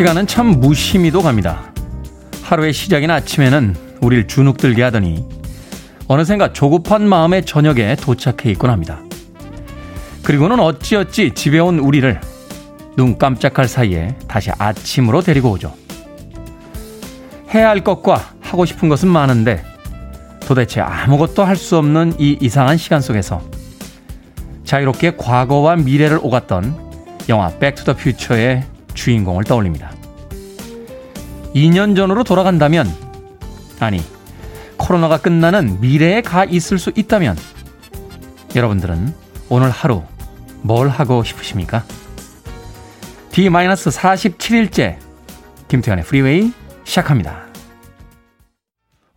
시간은 참 무심히도 갑니다. 하루의 시작인 아침에는 우릴 주눅들게 하더니 어느샌가 조급한 마음의 저녁에 도착해 있곤 합니다. 그리고는 어찌어찌 집에 온 우리를 눈 깜짝할 사이에 다시 아침으로 데리고 오죠. 해야 할 것과 하고 싶은 것은 많은데 도대체 아무것도 할 수 없는 이 이상한 시간 속에서 자유롭게 과거와 미래를 오갔던 영화 백투더 퓨처의 주인공을 떠올립니다. 2년 전으로 돌아간다면, 아니, 코로나가 끝나는 미래에 가 있을 수 있다면, 여러분들은 오늘 하루 뭘 하고 싶으십니까? D-47일째 김태훈의 프리웨이 시작합니다.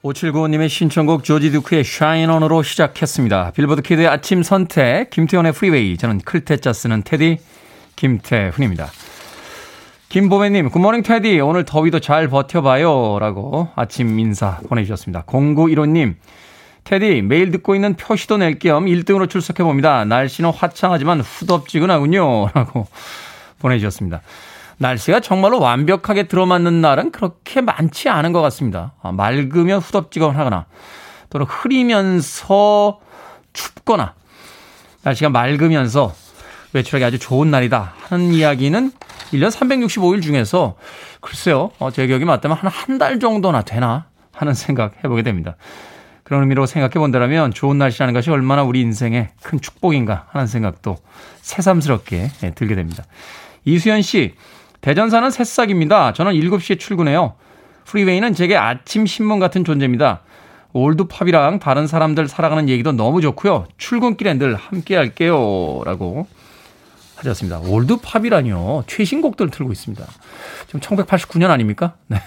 5795님의 신청곡 조지 Shine On으로 시작했습니다. 빌보드 kid의 아침 선택 김태훈의 프리웨이 저는 클 태 자 쓰는 태디 김태훈입니다. 김보배님, 굿모닝 테디. 오늘 더위도 잘 버텨봐요. 라고 아침 인사 보내주셨습니다. 0915님, 테디, 매일 듣고 있는 표시도 낼 겸 1등으로 출석해봅니다. 날씨는 화창하지만 후덥지근하군요. 라고 보내주셨습니다. 날씨가 정말로 완벽하게 들어맞는 날은 그렇게 많지 않은 것 같습니다. 아, 맑으면 후덥지근하거나 또는 흐리면서 춥거나 날씨가 맑으면서 외출하기 아주 좋은 날이다 하는 이야기는 1년 365일 중에서 글쎄요, 어, 제 기억이 맞다면 한 한 달 정도나 되나 하는 생각 해보게 됩니다. 그런 의미로 생각해 본다면 좋은 날씨라는 것이 얼마나 우리 인생의 큰 축복인가 하는 생각도 새삼스럽게 예, 들게 됩니다. 이수연 씨, 대전 사는 새싹입니다. 저는 7시에 출근해요. 프리웨이는 제게 아침 신문 같은 존재입니다. 올드팝이랑 다른 사람들 살아가는 얘기도 너무 좋고요. 출근길에 늘 함께 할게요. 라고 하셨습니다. 올드팝이라뇨. 최신곡들 틀고 있습니다. 지금 1989년 아닙니까? 네.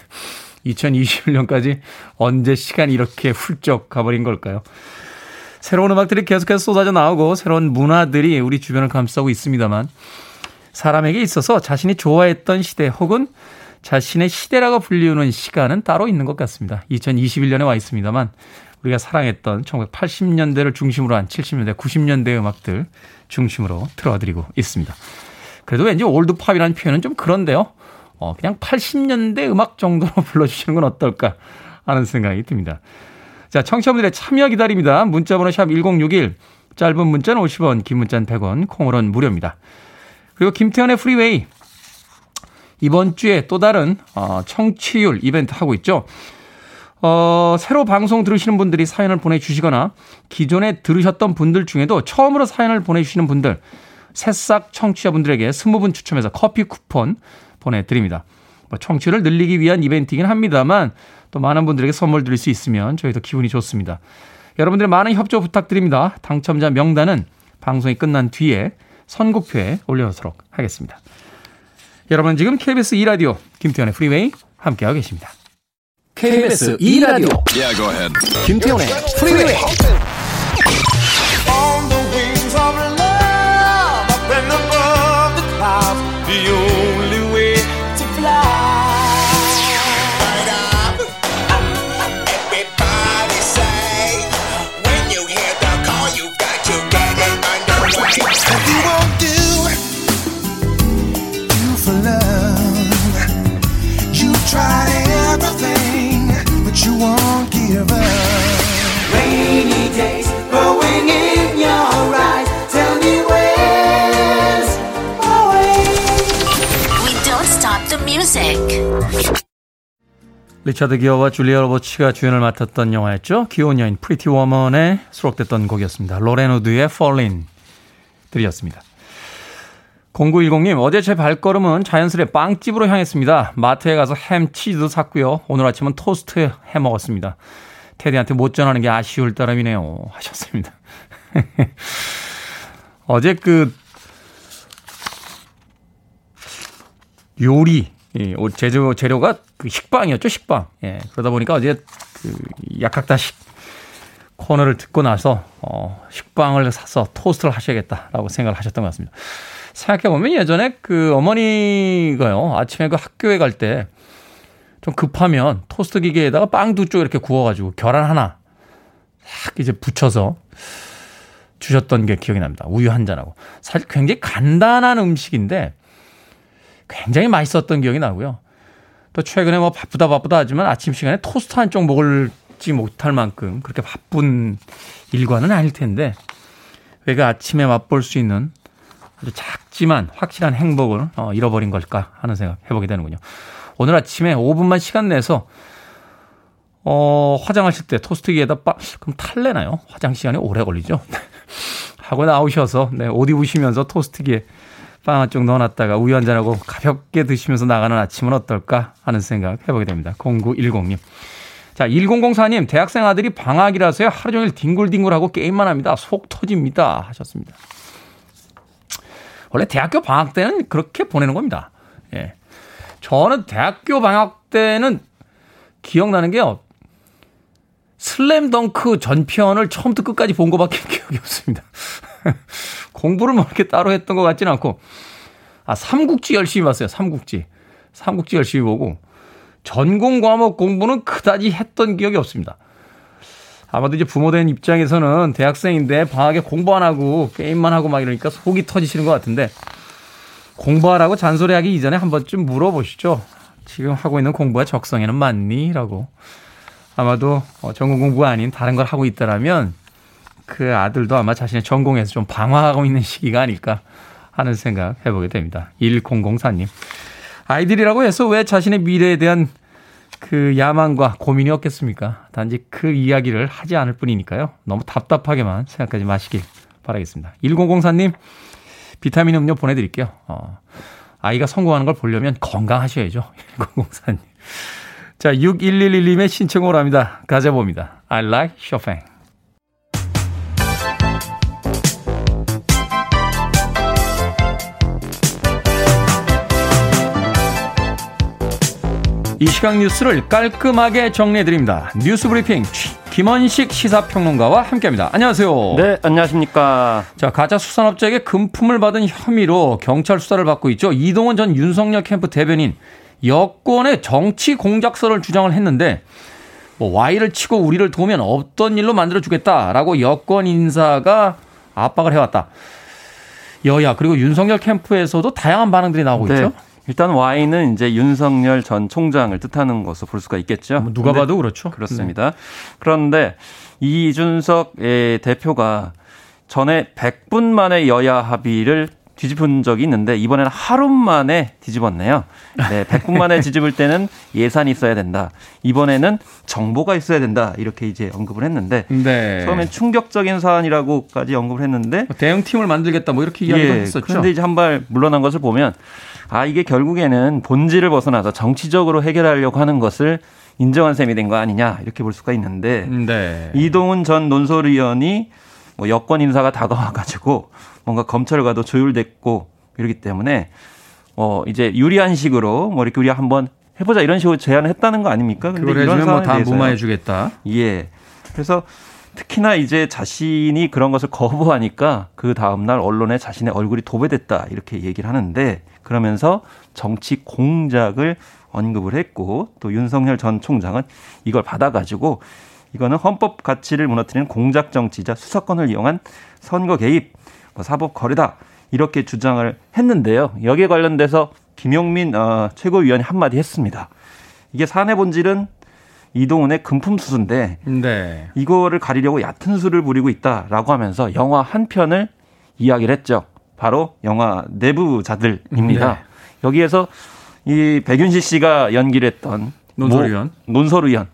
2021년까지 언제 시간이 이렇게 훌쩍 가버린 걸까요? 새로운 음악들이 계속해서 쏟아져 나오고 새로운 문화들이 우리 주변을 감싸고 있습니다만 사람에게 있어서 자신이 좋아했던 시대 혹은 자신의 시대라고 불리우는 시간은 따로 있는 것 같습니다. 2021년에 와 있습니다만 우리가 사랑했던 1980년대를 중심으로 한 70년대, 90년대 음악들 중심으로 틀어드리고 있습니다. 그래도 왠지 올드팝이라는 표현은 좀 그런데요. 어, 그냥 80년대 음악 정도로 불러주시는 건 어떨까 하는 생각이 듭니다. 자, 청취자분들의 참여 기다립니다. 문자번호 샵 1061, 짧은 문자는 50원, 긴 문자는 100원, 콩으로는 무료입니다. 그리고 김태현의 프리웨이, 이번 주에 또 다른 어, 청취율 이벤트 하고 있죠. 어, 새로 방송 들으시는 분들이 사연을 보내주시거나 기존에 들으셨던 분들 중에도 처음으로 사연을 보내주시는 분들 새싹 청취자분들에게 20분 추첨해서 커피 쿠폰 보내드립니다. 뭐 청취를 늘리기 위한 이벤트이긴 합니다만 또 많은 분들에게 선물 드릴 수 있으면 저희도 기분이 좋습니다. 여러분들의 많은 협조 부탁드립니다. 당첨자 명단은 방송이 끝난 뒤에 선곡표에 올려놓도록 하겠습니다. 여러분 지금 KBS 2라디오 김태훈의 프리웨이 함께하고 계십니다. KBS 2라디오. Yeah, 김태훈의 프리웨이 리차드 기어와 줄리아 로버츠가 주연을 맡았던 영화였죠. 귀여운 여인 Pretty Woman에 수록됐던 곡이었습니다. 로렌 우드의 Fallen이었습니다. 0910님, 어제 제 발걸음은 자연스레 빵집으로 향했습니다. 마트에 가서 햄, 치즈도 샀고요. 오늘 아침은 토스트 해 먹었습니다. 테디한테 못 전하는 게 아쉬울 따름이네요. 하셨습니다. 어제 그 요리 예, 재료, 재료가 그 식빵이었죠, 식빵. 예, 그러다 보니까 어제 그 약학다식 코너를 듣고 나서, 어, 식빵을 사서 토스트를 하셔야겠다라고 생각을 하셨던 것 같습니다. 생각해보면 예전에 그 어머니가요, 아침에 그 학교에 갈 때 좀 급하면 토스트 기계에다가 빵 두 쪽 이렇게 구워가지고 계란 하나 싹 이제 붙여서 주셨던 게 기억이 납니다. 우유 한 잔하고. 사실 굉장히 간단한 음식인데 굉장히 맛있었던 기억이 나고요. 또 최근에 뭐 바쁘다 바쁘다 하지만 아침 시간에 토스트 한 쪽 먹을 지 못할 만큼 그렇게 바쁜 일과는 아닐 텐데 왜가 아침에 맛볼 수 있는 아주 작지만 확실한 행복을 어, 잃어버린 걸까 하는 생각 해보게 되는군요. 오늘 아침에 5분만 시간 내서 어, 화장하실 때 토스트기에다 빠, 그럼 탈래나요? 화장 시간이 오래 걸리죠? 하고 나오셔서, 네, 옷 입으시면서 토스트기에 빵 한쪽 넣어놨다가 우유 한잔하고 가볍게 드시면서 나가는 아침은 어떨까 하는 생각 해보게 됩니다. 0910님. 자, 1004님, 대학생 아들이 방학이라서요, 하루 종일 뒹굴뒹굴하고 게임만 합니다. 속 터집니다. 하셨습니다. 원래 대학교 방학 때는 그렇게 보내는 겁니다. 예. 저는 대학교 방학 때는 기억나는 게요. 슬램덩크 전편을 처음부터 끝까지 본 것밖에 기억이 없습니다. 공부를 뭐 이렇게 따로 했던 것 같지는 않고, 아, 삼국지 열심히 봤어요. 삼국지. 삼국지 열심히 보고, 전공 과목 공부는 그다지 했던 기억이 없습니다. 아마도 이제 부모 된 입장에서는 대학생인데 방학에 공부 안 하고 게임만 하고 막 이러니까 속이 터지시는 것 같은데, 공부하라고 잔소리하기 이전에 한 번쯤 물어보시죠. 지금 하고 있는 공부가 적성에는 맞니? 라고. 아마도 어, 전공 공부가 아닌 다른 걸 하고 있다라면 그 아들도 아마 자신의 전공에서 좀 방황하고 있는 시기가 아닐까 하는 생각 해보게 됩니다. 1004님. 아이들이라고 해서 왜 자신의 미래에 대한 그 야망과 고민이 없겠습니까? 단지 그 이야기를 하지 않을 뿐이니까요. 너무 답답하게만 생각하지 마시길 바라겠습니다. 1004님, 비타민 음료 보내드릴게요. 어, 아이가 성공하는 걸 보려면 건강하셔야죠. 1004님. 자, 6111님의 신청으로 합니다. 가져봅니다. I like Chopin. 이 시각 뉴스를 깔끔하게 정리해드립니다. 뉴스 브리핑 김원식 시사평론가와 함께합니다. 안녕하세요. 네, 안녕하십니까. 자, 가짜 수산업자에게 금품을 받은 혐의로 경찰 수사를 받고 있죠. 이동원 전 윤석열 캠프 대변인 여권의 정치 공작설을 주장을 했는데 뭐 Y를 치고 우리를 도우면 없던 일로 만들어 주겠다라고 여권 인사가 압박을 해왔다. 여야 그리고 윤석열 캠프에서도 다양한 반응들이 나오고 네. 있죠. 일단 Y는 이제 윤석열 전 총장을 뜻하는 것으로 볼 수가 있겠죠. 뭐 누가 봐도 그렇죠. 그렇습니다. 네. 그런데 이준석 대표가 전에 100분 만에 여야 합의를 뒤집은 적이 있는데 이번에는 하루 만에 뒤집었네요. 네, 100분 만에 뒤집을 때는 예산이 있어야 된다. 이번에는 정보가 있어야 된다. 이렇게 이제 언급을 했는데 네. 처음엔 충격적인 사안이라고까지 언급을 했는데 뭐 대응팀을 만들겠다 뭐 이렇게 이야기를 예, 했었죠. 그런데 이제 한 발 물러난 것을 보면 아 이게 결국에는 본질을 벗어나서 정치적으로 해결하려고 하는 것을 인정한 셈이 된 거 아니냐 이렇게 볼 수가 있는데 네. 이동훈 전 논설위원이 뭐 여권 인사가 다가와 가지고 뭔가 검찰과도 조율됐고 이러기 때문에 어 이제 유리한 식으로 뭐 이렇게 우리 한번 해보자 이런 식으로 제안을 했다는 거 아닙니까? 근데 이런 뭐다 무마해주겠다. 예. 그래서 특히나 이제 자신이 그런 것을 거부하니까 그 다음날 언론에 자신의 얼굴이 도배됐다 이렇게 얘기를 하는데 그러면서 정치 공작을 언급을 했고 또 윤석열 전 총장은 이걸 받아가지고 이거는 헌법 가치를 무너뜨리는 공작 정치자 수사권을 이용한 선거 개입 뭐 사법 거래다 이렇게 주장을 했는데요. 여기에 관련돼서 김용민 어, 최고위원이 한마디 했습니다. 이게 사내 본질은 이동훈의 금품 수수인데 네. 이거를 가리려고 얕은 수를 부리고 있다라고 하면서 영화 한 편을 이야기를 했죠. 바로 영화 내부자들입니다. 네. 여기에서 이 백윤식 씨가 연기를 했던 논설위원 논설위원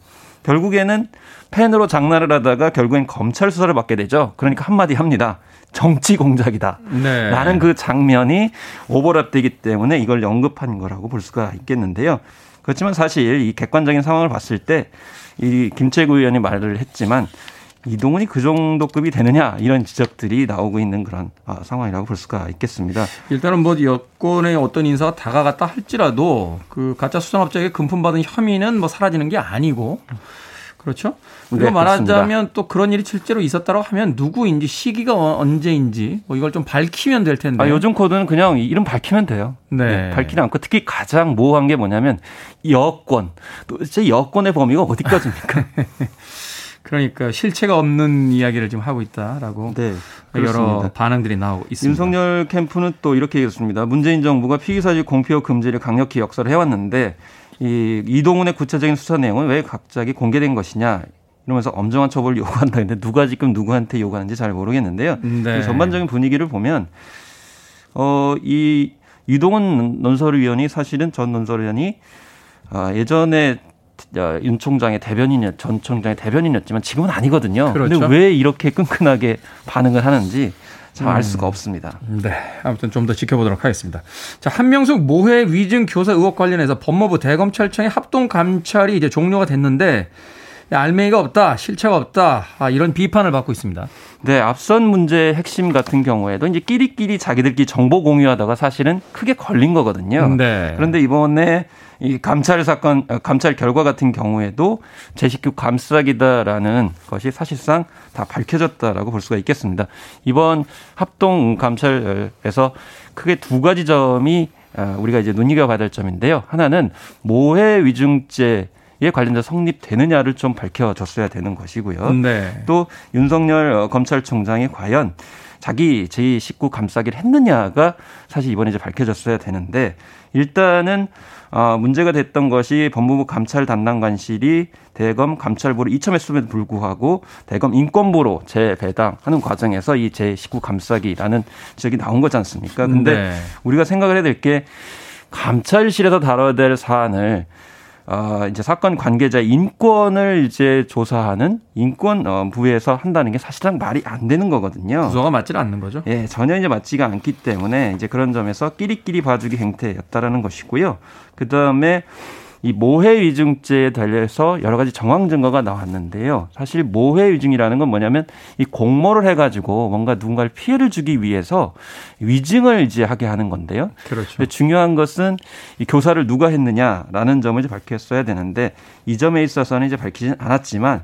결국에는 팬으로 장난을 하다가 결국엔 검찰 수사를 받게 되죠. 그러니까 한마디 합니다. 정치 공작이다. 네. 라는 그 장면이 오버랩되기 때문에 이걸 언급한 거라고 볼 수가 있겠는데요. 그렇지만 사실 이 객관적인 상황을 봤을 때 이 김채구 의원이 말을 했지만 이동훈이 그 정도 급이 되느냐 이런 지적들이 나오고 있는 그런 아, 상황이라고 볼 수가 있겠습니다. 일단은 뭐 여권의 어떤 인사가 다가갔다 할지라도 그 가짜 수산업자에게 금품 받은 혐의는 뭐 사라지는 게 아니고 그렇죠? 그리고 네, 말하자면 또 그런 일이 실제로 있었다고 하면 누구인지 시기가 어, 언제인지 뭐 이걸 좀 밝히면 될 텐데. 아, 요즘 코드는 그냥 이름 밝히면 돼요. 네. 네 밝히지 않고 특히 가장 모호한 게 뭐냐면 여권. 도대체 여권의 범위가 어디까지입니까? 그러니까 실체가 없는 이야기를 지금 하고 있다라고 네, 여러 반응들이 나오고 있습니다. 윤석열 캠프는 또 이렇게 얘기했습니다. 문재인 정부가 피의사실 공표 금지를 강력히 역설을 해왔는데 이 이동훈의 구체적인 수사 내용은 왜 갑자기 공개된 것이냐 이러면서 엄정한 처벌을 요구한다 했는데 누가 지금 누구한테 요구하는지 잘 모르겠는데요. 네. 전반적인 분위기를 보면 어이 이동훈 논설위원이 사실은 전 논설위원이 아, 예전에 윤 총장의 대변인이었, 전 총장의 대변인이었지만 지금은 아니거든요. 그렇죠. 근데 왜 이렇게 끈끈하게 반응을 하는지 참알 음. 수가 없습니다. 네. 아무튼 좀 더 지켜보도록 하겠습니다. 자, 한명숙 모해 위증 교사 의혹 관련해서 법무부 대검찰청의 합동 감찰이 이제 종료가 됐는데 알맹이가 없다, 실체가 없다, 아, 이런 비판을 받고 있습니다. 네, 앞선 문제의 핵심 같은 경우에도 이제 끼리끼리 자기들끼리 정보 공유하다가 사실은 크게 걸린 거거든요. 네. 그런데 이번에 이 감찰 사건, 어, 감찰 결과 같은 경우에도 제 식구 감싸기다라는 것이 사실상 다 밝혀졌다라고 볼 수가 있겠습니다. 이번 합동 감찰에서 크게 두 가지 점이 어, 우리가 이제 눈여겨봐야 될 점인데요. 하나는 모해 위중죄 에 관련돼서 성립되느냐를 좀 밝혀졌어야 되는 것이고요. 네. 또 윤석열 어, 검찰총장이 과연 자기 제19 감싸기를 했느냐가 사실 이번에 이제 밝혀졌어야 되는데 일단은 어, 문제가 됐던 것이 법무부 감찰 담당관실이 대검 감찰부를 이첨했음에도 불구하고 대검 인권부로 재배당하는 과정에서 이 제19 감싸기라는 지적이 나온 거지 않습니까? 근데 네. 우리가 생각을 해야 될 게 감찰실에서 다뤄야 될 사안을 어, 이제 사건 관계자 인권을 이제 조사하는 인권 어, 부에서 한다는 게 사실상 말이 안 되는 거거든요. 구조가 맞지 않는 거죠. 예, 전혀 이제 맞지가 않기 때문에 이제 그런 점에서 끼리끼리 봐주기 행태였다라는 것이고요. 그 다음에 이 모해 위증죄에 달려서 여러 가지 정황 증거가 나왔는데요. 사실 모해 위증이라는 건 뭐냐면 이 공모를 해가지고 뭔가 누군가를 피해를 주기 위해서 위증을 이제 하게 하는 건데요. 그렇죠. 중요한 것은 이 교사를 누가 했느냐라는 점을 이제 밝혔어야 되는데 이 점에 있어서는 이제 밝히진 않았지만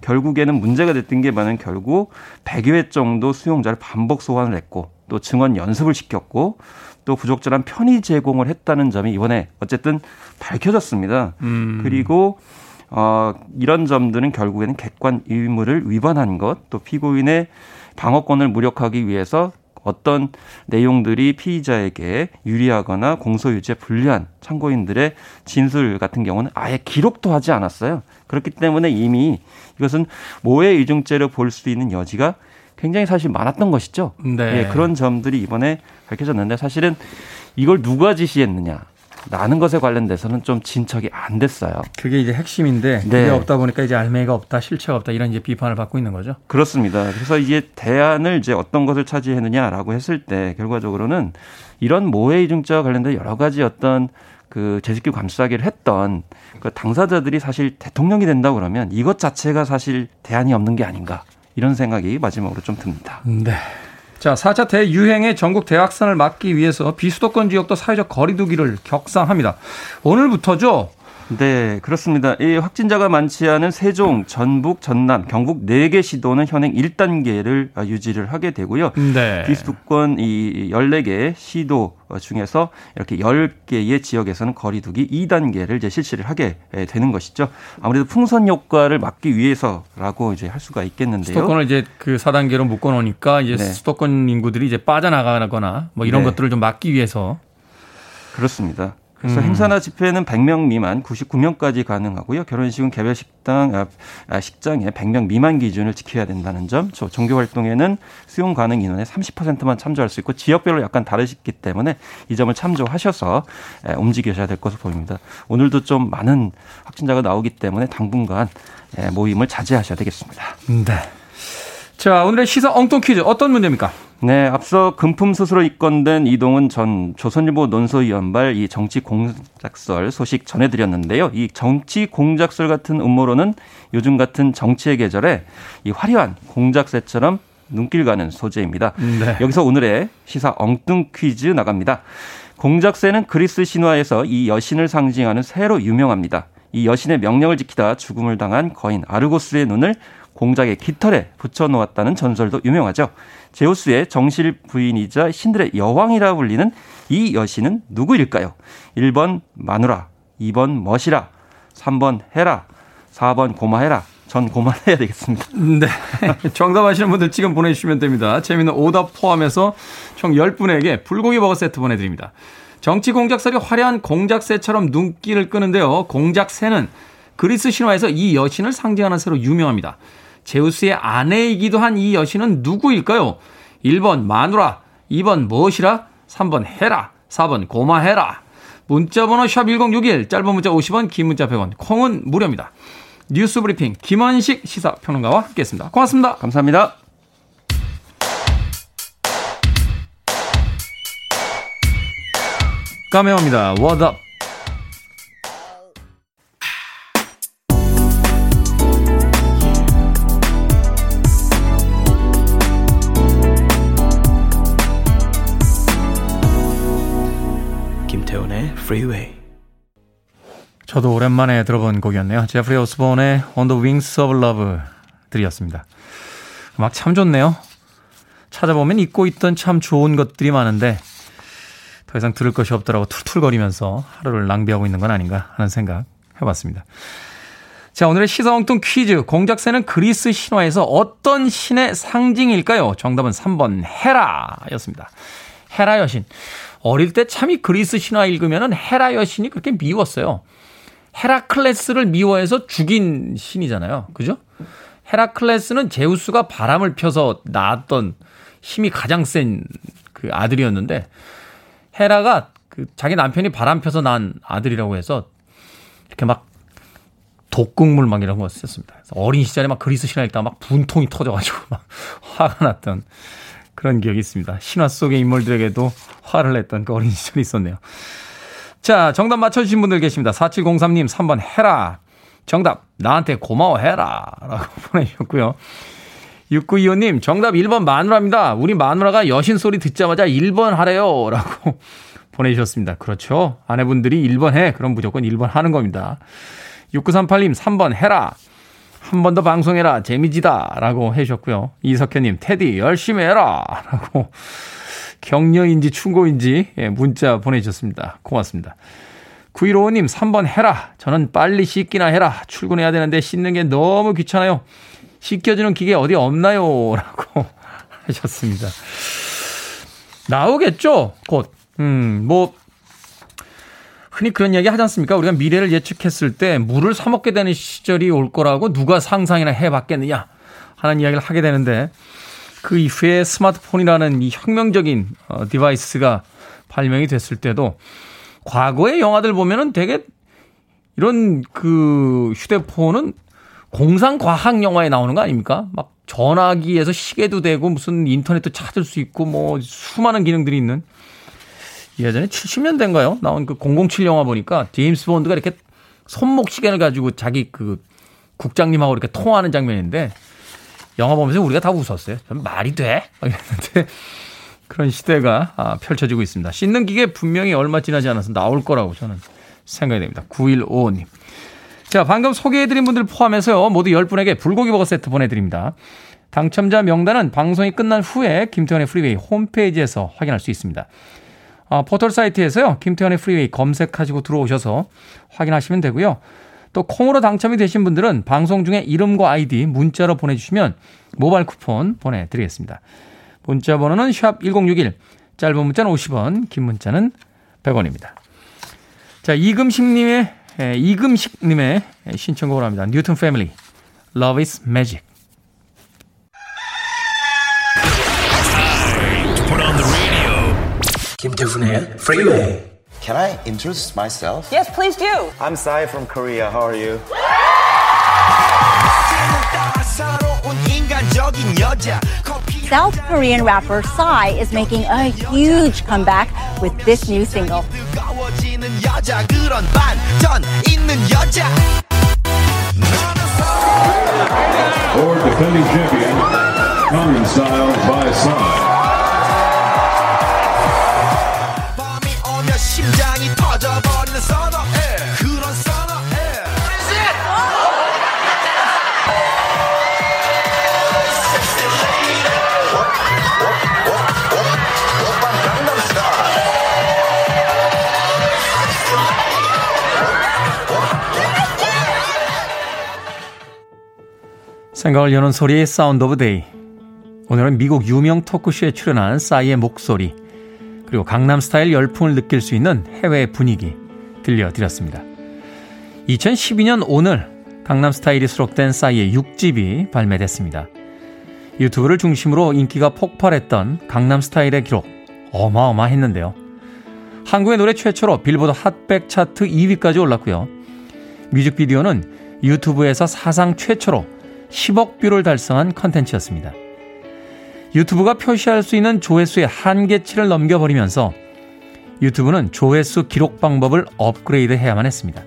결국에는 문제가 됐던 게 뭐냐면 결국 100여 회 정도 수용자를 반복 소환을 했고 또 증언 연습을 시켰고 또 부적절한 편의 제공을 했다는 점이 이번에 어쨌든 밝혀졌습니다. 음. 그리고 어, 이런 점들은 결국에는 객관 의무를 위반한 것, 또 피고인의 방어권을 무력하기 위해서 어떤 내용들이 피의자에게 유리하거나 공소유지에 불리한 참고인들의 진술 같은 경우는 아예 기록도 하지 않았어요. 그렇기 때문에 이미 이것은 모해 이중죄로 볼 수 있는 여지가 굉장히 사실 많았던 것이죠. 네. 예, 그런 점들이 이번에 밝혀졌는데 사실은 이걸 누가 지시했느냐. 라는 것에 관련돼서는 좀 진척이 안 됐어요. 그게 이제 핵심인데 그게 네. 없다 보니까 이제 알맹이가 없다, 실체가 없다 이런 이제 비판을 받고 있는 거죠. 그렇습니다. 그래서 이제 대안을 이제 어떤 것을 차지했느냐라고 했을 때 결과적으로는 이런 모해 이중자와 관련된 여러 가지 어떤 그 재직규 감싸기를 했던 그 당사자들이 사실 대통령이 된다 그러면 이것 자체가 사실 대안이 없는 게 아닌가 이런 생각이 마지막으로 좀 듭니다. 네. 자, 4차 대유행의 전국 대확산을 막기 위해서 비수도권 지역도 사회적 거리두기를 격상합니다. 오늘부터죠. 네, 그렇습니다. 이 확진자가 많지 않은 세종, 전북, 전남, 경북 4개 시도는 현행 1단계를 유지를 하게 되고요. 네. 비수도권 이 14개 시도 중에서 이렇게 10개의 지역에서는 거리두기 2단계를 이제 실시를 하게 되는 것이죠. 아무래도 풍선 효과를 막기 위해서라고 이제 할 수가 있겠는데요. 수도권을 이제 그 4단계로 묶어 놓으니까 이제 네. 수도권 인구들이 이제 빠져나가거나 뭐 이런 네. 것들을 좀 막기 위해서 그렇습니다. 그래서 음. 행사나 집회는 100명 미만 99명까지 가능하고요. 결혼식은 개별 식당 아, 아 식장에 100명 미만 기준을 지켜야 된다는 점. 저 종교 활동에는 수용 가능 인원의 30%만 참조할 수 있고 지역별로 약간 다르시기 때문에 이 점을 참조하셔서 움직이셔야 될 것으로 보입니다. 오늘도 좀 많은 확진자가 나오기 때문에 당분간 모임을 자제하셔야 되겠습니다. 네. 자, 오늘의 시사 엉뚱 퀴즈 어떤 문제입니까? 네, 앞서 금품 수수로 입건된 이동훈 전 조선일보 논소위원발 이 정치 공작설 소식 전해드렸는데요. 이 정치 공작설 같은 음모론은 요즘 같은 정치의 계절에 이 화려한 공작새처럼 눈길 가는 소재입니다. 네. 여기서 오늘의 시사 엉뚱 퀴즈 나갑니다. 공작새는 그리스 신화에서 이 여신을 상징하는 새로 유명합니다. 이 여신의 명령을 지키다 죽음을 당한 거인 아르고스의 눈을 공작의 깃털에 붙여놓았다는 전설도 유명하죠. 제우스의 정실 부인이자 신들의 여왕이라 불리는 이 여신은 누구일까요? 1번 마누라, 2번 멋이라, 3번 해라, 4번 고마해라. 전 고만해야 되겠습니다. 네. 정답 아시는 분들 지금 보내주시면 됩니다. 재미있는 오답 포함해서 총 10분에게 불고기 버거 세트 보내드립니다. 정치 공작설이 화려한 공작새처럼 눈길을 끄는데요. 공작새는 그리스 신화에서 이 여신을 상징하는 새로 유명합니다. 제우스의 아내이기도 한 이 여신은 누구일까요? 1번 마누라, 2번 무엇이라, 3번 해라, 4번 고마해라. 문자번호 샵1061, 짧은 문자 50원, 긴 문자 100원, 콩은 무료입니다. 뉴스 브리핑 김원식 시사평론가와 함께했습니다. 고맙습니다. 감사합니다. 까메오입니다. What up? Freeway. 저도 오랜만에 들어본 곡이었네요. 제프리 오스본의 On the Wings of Love 들이었습니다. 음악 참 좋네요. 찾아보면 잊고 있던 참 좋은 것들이 많은데 더 이상 들을 것이 없더라고 툴툴거리면서 하루를 낭비하고 있는 건 아닌가 하는 생각 해봤습니다. 자, 오늘의 시사엉뚱 퀴즈. 공작새는 그리스 신화에서 어떤 신의 상징일까요? 정답은 3번 헤라 였습니다. 헤라 여신. 어릴 때 참 이 그리스 신화 읽으면 헤라 여신이 그렇게 미웠어요. 헤라클레스를 미워해서 죽인 신이잖아요. 그죠? 헤라클레스는 제우스가 바람을 펴서 낳았던 힘이 가장 센 그 아들이었는데 헤라가 그 자기 남편이 바람 펴서 낳은 아들이라고 해서 이렇게 막 독극물 막 이런 거 썼습니다. 어린 시절에 막 그리스 신화 읽다가 막 분통이 터져가지고 막 화가 났던 그런 기억이 있습니다. 신화 속의 인물들에게도 화를 냈던 그 어린 시절이 있었네요. 자, 정답 맞춰주신 분들 계십니다. 4703님 3번 해라. 정답, 나한테 고마워해라. 라고 보내주셨고요. 6925님, 정답 1번 마누라입니다. 우리 마누라가 여신 소리 듣자마자 1번 하래요. 라고 보내주셨습니다. 그렇죠. 아내분들이 1번 해. 그럼 무조건 1번 하는 겁니다. 6938님, 3번 해라. 한 번 더 방송해라. 재미지다. 라고 해주셨고요. 이석현님, 테디, 열심히 해라. 라고 격려인지 충고인지 예, 문자 보내주셨습니다. 고맙습니다. 9155님, 3번 해라. 저는 빨리 씻기나 해라. 출근해야 되는데 씻는 게 너무 귀찮아요. 씻겨주는 기계 어디 없나요? 라고 하셨습니다. 나오겠죠? 곧. 음, 뭐, 흔히 그런 이야기 하지 않습니까? 우리가 미래를 예측했을 때 물을 사먹게 되는 시절이 올 거라고 누가 상상이나 해봤겠느냐 하는 이야기를 하게 되는데 그 이후에 스마트폰이라는 이 혁명적인 어, device가 발명이 됐을 때도 과거의 영화들 보면은 되게 이런 그 휴대폰은 공상 과학 영화에 나오는 거 아닙니까? 막 전화기에서 시계도 되고 무슨 인터넷도 찾을 수 있고 뭐 수많은 기능들이 있는 예전에 70년대인가요? 나온 그 007 영화 보니까 제임스 본드가 이렇게 손목 시계를 가지고 자기 그 국장님하고 이렇게 통화하는 장면인데 영화 보면서 우리가 다 웃었어요. 말이 돼? 이랬는데 그런 시대가 아, 펼쳐지고 있습니다. 씻는 기계 분명히 얼마 지나지 않아서 나올 거라고 저는 생각이 됩니다. 9155님. 자, 방금 소개해드린 분들 포함해서요, 모두 10분에게 불고기 버거 세트 보내드립니다. 당첨자 명단은 방송이 끝난 후에 김태훈의 프리웨이 홈페이지에서 확인할 수 있습니다. 아, 포털 사이트에서요, 김태훈의 프리웨이 검색하시고 들어오셔서 확인하시면 되고요. 또 콩으로 당첨이 되신 분들은 방송 중에 이름과 아이디 문자로 보내주시면 모바일 쿠폰 보내드리겠습니다. 문자 번호는 샵 1061, 짧은 문자는 50원, 긴 문자는 100원입니다. 자, 이금식님의, 에, 이금식님의 신청곡을 합니다. 뉴튼 패밀리, Love is Magic. Kim Devun의 Freeway. Can I introduce myself? Yes, please do. I'm Sai from Korea. How are you? South Korean rapper Psy is making a huge comeback with this new single. Or defending champion, Common Style by Psy. 생각을 여는 소리 Sound of Day. 오늘은 미국 유명 토크쇼에 출연한 싸이의 목소리 그리고 강남 스타일 열풍을 느낄 수 있는 해외 분위기 들려드렸습니다. 2012년 오늘 강남 스타일이 수록된 싸이의 6집이 발매됐습니다. 유튜브를 중심으로 인기가 폭발했던 강남 스타일의 기록 어마어마했는데요. 한국의 노래 최초로 빌보드 핫백 차트 2위까지 올랐고요. 뮤직비디오는 유튜브에서 사상 최초로 10억 뷰를 달성한 컨텐츠였습니다. 유튜브가 표시할 수 있는 조회수의 한계치를 넘겨버리면서 유튜브는 조회수 기록 방법을 업그레이드 해야만 했습니다.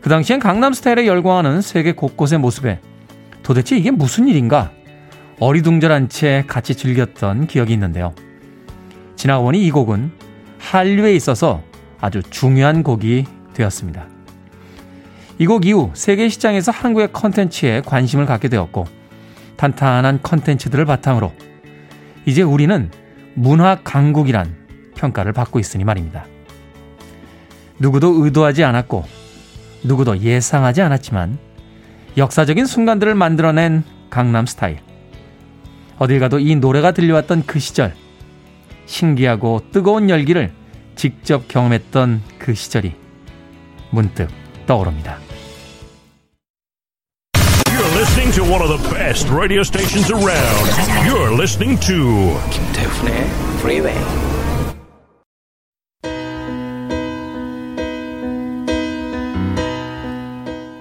그 당시엔 강남 스타일에 열광하는 세계 곳곳의 모습에 도대체 이게 무슨 일인가 어리둥절한 채 같이 즐겼던 기억이 있는데요. 지나고 보니 이 곡은 한류에 있어서 아주 중요한 곡이 되었습니다. 이 곡 이후 세계 시장에서 한국의 컨텐츠에 관심을 갖게 되었고 탄탄한 컨텐츠들을 바탕으로 이제 우리는 문화 강국이란 평가를 받고 있으니 말입니다. 누구도 의도하지 않았고 누구도 예상하지 않았지만 역사적인 순간들을 만들어낸 강남 스타일. 어딜 가도 이 노래가 들려왔던 그 시절. 신기하고 뜨거운 열기를 직접 경험했던 그 시절이 문득 떠오릅니다. Listening to one of the best radio stations around. You're listening to 김태훈의 Freeway.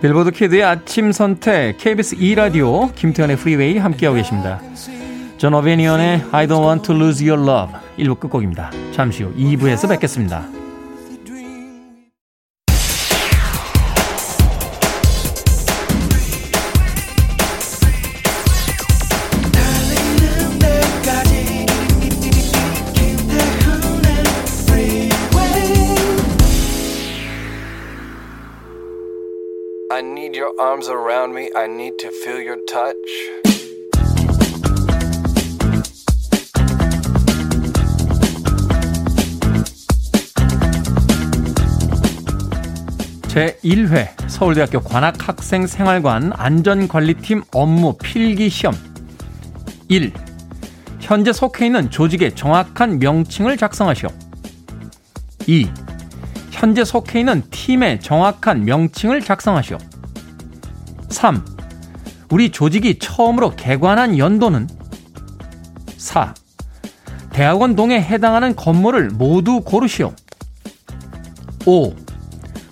빌보드 kid의 아침 선택 KBS 2 라디오 김태훈의 프리웨이 함께하고 계십니다. 존 어베니언의 I don't want to lose your love 1부 끝곡입니다. 잠시 후 2부에서 뵙겠습니다. Your arms around me. I need to feel your touch. 제1회 서울대학교 관악학생생활관 안전관리팀 업무 필기시험 1. 현재 속해 있는 조직의 정확한 명칭을 작성하시오. 2. 현재 속해 있는 팀의 정확한 명칭을 작성하시오. 3. 우리 조직이 처음으로 개관한 연도는 4. 대학원 동에 해당하는 건물을 모두 고르시오. 5.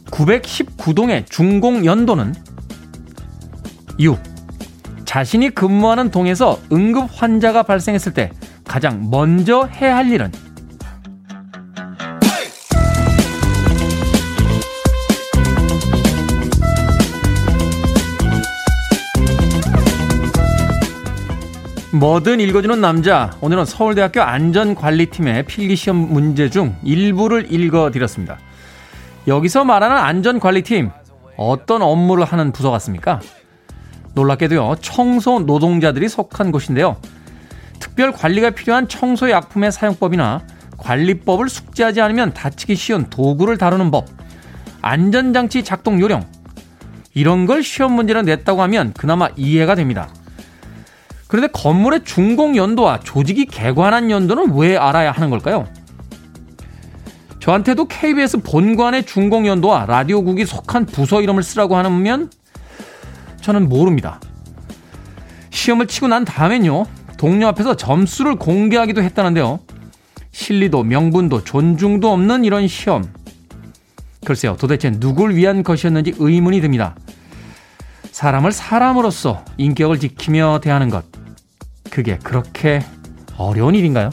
919동의 준공 연도는 6. 자신이 근무하는 동에서 응급 환자가 발생했을 때 가장 먼저 해야 할 일은 뭐든 읽어주는 남자. 오늘은 서울대학교 안전관리팀의 필기시험 문제 중 일부를 읽어드렸습니다. 여기서 말하는 안전관리팀, 어떤 업무를 하는 부서 같습니까? 놀랍게도요, 청소 노동자들이 속한 곳인데요. 특별 관리가 필요한 청소약품의 사용법이나 관리법을 숙지하지 않으면 다치기 쉬운 도구를 다루는 법, 안전장치 작동 요령, 이런 걸 시험 문제로 냈다고 하면 그나마 이해가 됩니다. 그런데 건물의 준공 연도와 조직이 개관한 연도는 왜 알아야 하는 걸까요? 저한테도 KBS 본관의 준공 연도와 라디오국이 속한 부서 이름을 쓰라고 하면 저는 모릅니다. 시험을 치고 난 다음엔요, 동료 앞에서 점수를 공개하기도 했다는데요. 실리도 명분도 존중도 없는 이런 시험. 글쎄요, 도대체 누굴 위한 것이었는지 의문이 듭니다. 사람을 사람으로서 인격을 지키며 대하는 것. 그게 그렇게 어려운 일인가요?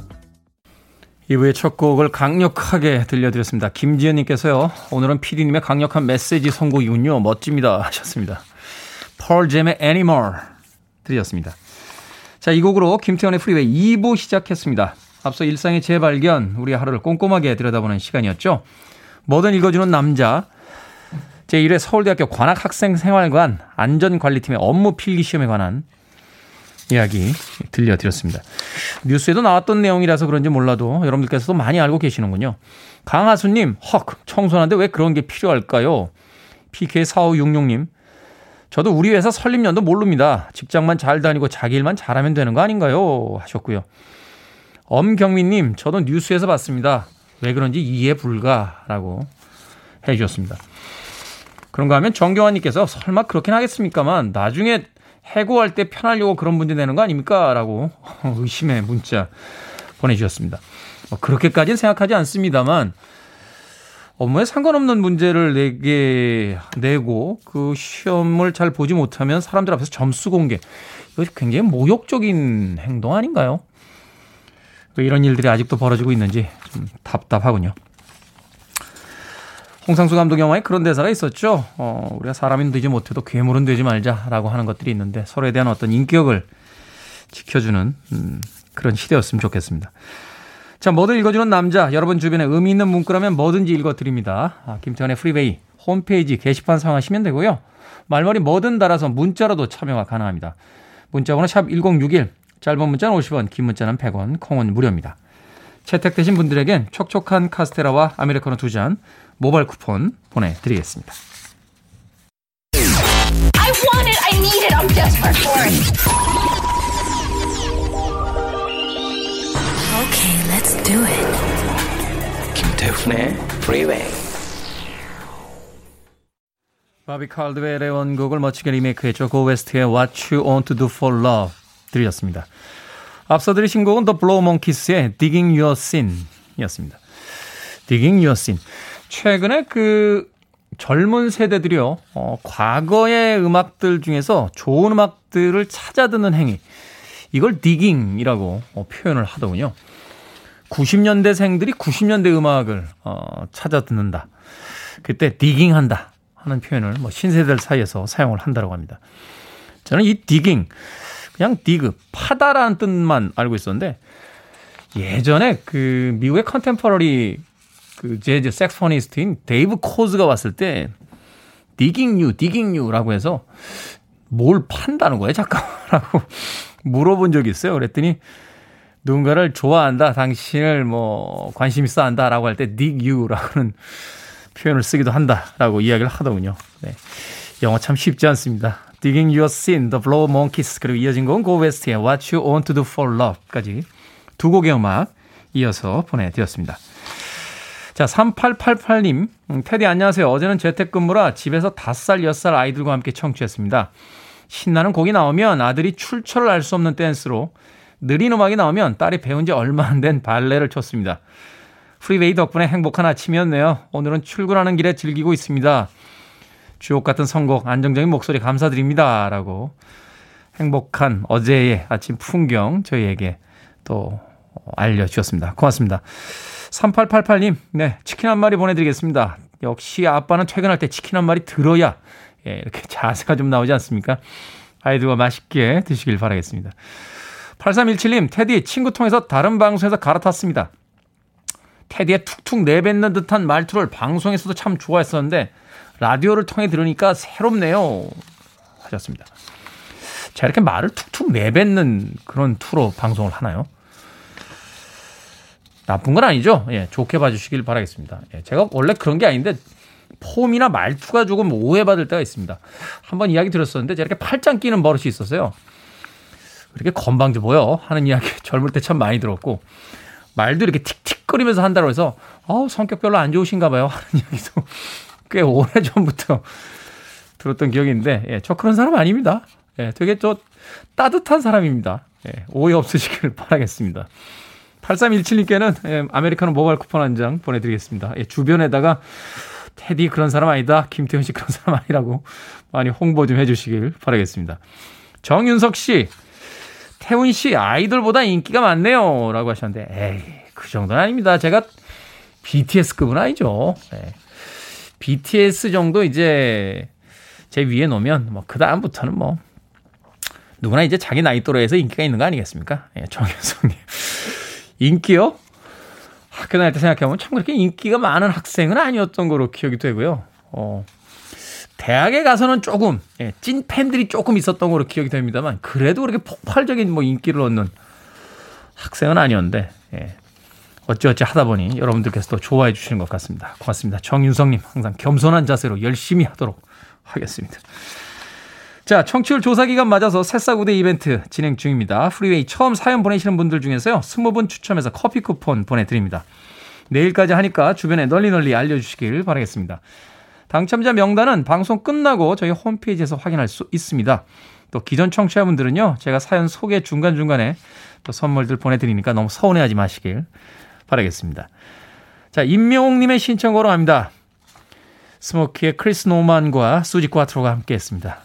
2부의 첫 곡을 강력하게 들려드렸습니다. 김지현님께서요, 오늘은 PD님의 강력한 메시지 선곡이군요. 멋집니다. 하셨습니다. 펄잼의 Animal 들으셨습니다. 자, 이 곡으로 김태현의 프리웨이 2부 시작했습니다. 앞서 일상의 재발견, 우리 하루를 꼼꼼하게 들여다보는 시간이었죠. 뭐든 읽어주는 남자. 제1회 서울대학교 관악학생생활관 안전관리팀의 업무 필기 시험에 관한 이야기 들려드렸습니다. 뉴스에도 나왔던 내용이라서 그런지 몰라도 여러분들께서도 많이 알고 계시는군요. 강하수님, 헉, 청소하는데 왜 그런 게 필요할까요? PK4566님, 저도 우리 회사 설립년도 모릅니다. 직장만 잘 다니고 자기 일만 잘하면 되는 거 아닌가요? 하셨고요. 엄경민님, 저도 뉴스에서 봤습니다. 왜 그런지 이해 불가라고 해 주셨습니다. 그런가 하면 정경환님께서 설마 그렇긴 하겠습니까만 나중에 해고할 때 편하려고 그런 문제 내는 거 아닙니까? 라고 의심의 문자 보내주셨습니다. 뭐 그렇게까지는 생각하지 않습니다만 업무에 상관없는 문제를 내게 내고 그 시험을 잘 보지 못하면 사람들 앞에서 점수 공개 이거 굉장히 모욕적인 행동 아닌가요? 왜 이런 일들이 아직도 벌어지고 있는지 좀 답답하군요. 홍상수 감독 영화에 그런 대사가 있었죠. 어, 우리가 사람은 되지 못해도 괴물은 되지 말자라고 하는 것들이 있는데 서로에 대한 어떤 인격을 지켜주는 음, 그런 시대였으면 좋겠습니다. 자, 뭐든 읽어주는 남자. 여러분 주변에 의미 있는 문구라면 뭐든지 읽어드립니다. 아, 김태훈의 프리웨이 홈페이지 게시판 사용하시면 되고요. 말머리 뭐든 달아서 문자로도 참여가 가능합니다. 문자번호 샵 1061, 짧은 문자는 50원, 긴 문자는 100원, 콩은 무료입니다. 채택되신 분들에겐 촉촉한 카스테라와 아메리카노 두 잔 모바일 쿠폰 보내드리겠습니다. I want it. I need it. I'm desperate for it. Okay, let's do it. 김태훈의 Freeway. 바비 칼드웰의 원곡을 멋지게 리메이크했죠. 고 웨스트의 What You Want to Do for Love 들으셨습니다. 앞서 들으신 곡은 The Blow Monkeys의 Digging Your Sin 이었습니다. Digging Your Sin. 최근에 그 젊은 세대들이요, 어, 과거의 음악들 중에서 좋은 음악들을 찾아 듣는 행위. 이걸 digging이라고 어, 표현을 하더군요. 90년대생들이 90년대 음악을 어, 찾아 듣는다. 그때 digging한다 하는 표현을 뭐 신세대들 사이에서 사용을 한다고 합니다. 저는 이 digging 그냥 dig 파다라는 뜻만 알고 있었는데 예전에 그 미국의 contemporary 그 재즈 saxophonist인 데이브 코즈가 왔을 때 digging you, digging you라고 해서 뭘 판다는 거예요, 잠깐라고 물어본 적이 있어요. 그랬더니 누군가를 좋아한다, 당신을 뭐 관심 있어 한다라고 할 때 dig you라고는 표현을 쓰기도 한다라고 이야기를 하더군요. 네. 영어 참 쉽지 않습니다. Digging Your Sin, The Blow Monkeys 그리고 이어진 곡은 Go West의 What You Want to Do for Love까지 두 곡의 음악 이어서 보내드렸습니다. 자, 3888님, 음, 테디 안녕하세요. 어제는 재택근무라 집에서 5살, 6살 아이들과 함께 청취했습니다. 신나는 곡이 나오면 아들이 출처를 알 수 없는 댄스로 느린 음악이 나오면 딸이 배운 지 얼마 안 된 발레를 췄습니다. 프리웨이 덕분에 행복한 아침이었네요. 오늘은 출근하는 길에 즐기고 있습니다. 주옥 같은 선곡, 안정적인 목소리 감사드립니다. 라고 행복한 어제의 아침 풍경 저희에게 또 알려주셨습니다. 고맙습니다. 3888님, 네, 치킨 한 마리 보내드리겠습니다. 역시 아빠는 퇴근할 때 치킨 한 마리 들어야, 예, 이렇게 자세가 좀 나오지 않습니까? 아이들과 맛있게 드시길 바라겠습니다. 8317님, 테디 친구 통해서 다른 방송에서 갈아탔습니다. 테디의 툭툭 내뱉는 듯한 말투를 방송에서도 참 좋아했었는데, 라디오를 통해 들으니까 새롭네요. 하셨습니다. 제가 이렇게 말을 툭툭 내뱉는 그런 투로 방송을 하나요? 나쁜 건 아니죠. 예, 좋게 봐주시길 바라겠습니다. 예, 제가 원래 그런 게 아닌데 폼이나 말투가 조금 오해받을 때가 있습니다. 한번 이야기 들었었는데 제가 이렇게 팔짱 끼는 버릇이 있었어요. 그렇게 건방져 보여 하는 이야기 젊을 때 참 많이 들었고 말도 이렇게 틱틱거리면서 한다고 해서 어, 성격 별로 안 좋으신가 봐요 하는 이야기도 꽤 오래 전부터 들었던 기억이 있는데 예, 저 그런 사람 아닙니다. 예, 되게 저 따뜻한 사람입니다. 예, 오해 없으시길 바라겠습니다. 8317님께는 예, 아메리카노 모바일 쿠폰 한 장 보내드리겠습니다. 예, 주변에다가 테디 그런 사람 아니다. 김태훈 씨 그런 사람 아니라고 많이 홍보 좀 해주시길 바라겠습니다. 정윤석 씨, 태훈 씨 아이돌보다 인기가 많네요. 라고 하셨는데, 에이, 그 정도는 아닙니다. 제가 BTS급은 아니죠. 예. BTS 정도 이제 제 위에 놓으면 뭐 그다음부터는 뭐 누구나 이제 자기 나이 또래에서 인기가 있는 거 아니겠습니까? 예, 정현성님. 인기요? 학교 다닐 때 생각해보면 참 그렇게 인기가 많은 학생은 아니었던 거로 기억이 되고요. 어, 대학에 가서는 조금, 예, 찐 팬들이 조금 있었던 거로 기억이 됩니다만, 그래도 그렇게 폭발적인 뭐 인기를 얻는 학생은 아니었는데, 예, 어찌어찌 하다 보니 여러분들께서도 좋아해 주시는 것 같습니다. 고맙습니다. 정윤성님, 항상 겸손한 자세로 열심히 하도록 하겠습니다. 자, 청취율 조사 기간 맞아서 새싹우대 이벤트 진행 중입니다. 프리웨이 처음 사연 보내시는 분들 중에서요. 20분 추첨해서 커피 쿠폰 보내드립니다. 내일까지 하니까 주변에 널리 널리 알려주시길 바라겠습니다. 당첨자 명단은 방송 끝나고 저희 홈페이지에서 확인할 수 있습니다. 또 기존 청취자분들은요. 제가 사연 소개 중간중간에 또 선물들 보내드리니까 너무 서운해하지 마시길 바라겠습니다. 자, 임명옥님의 신청으로 합니다. 스모키의 크리스 노만과 수지 꽈트로가 함께 했습니다.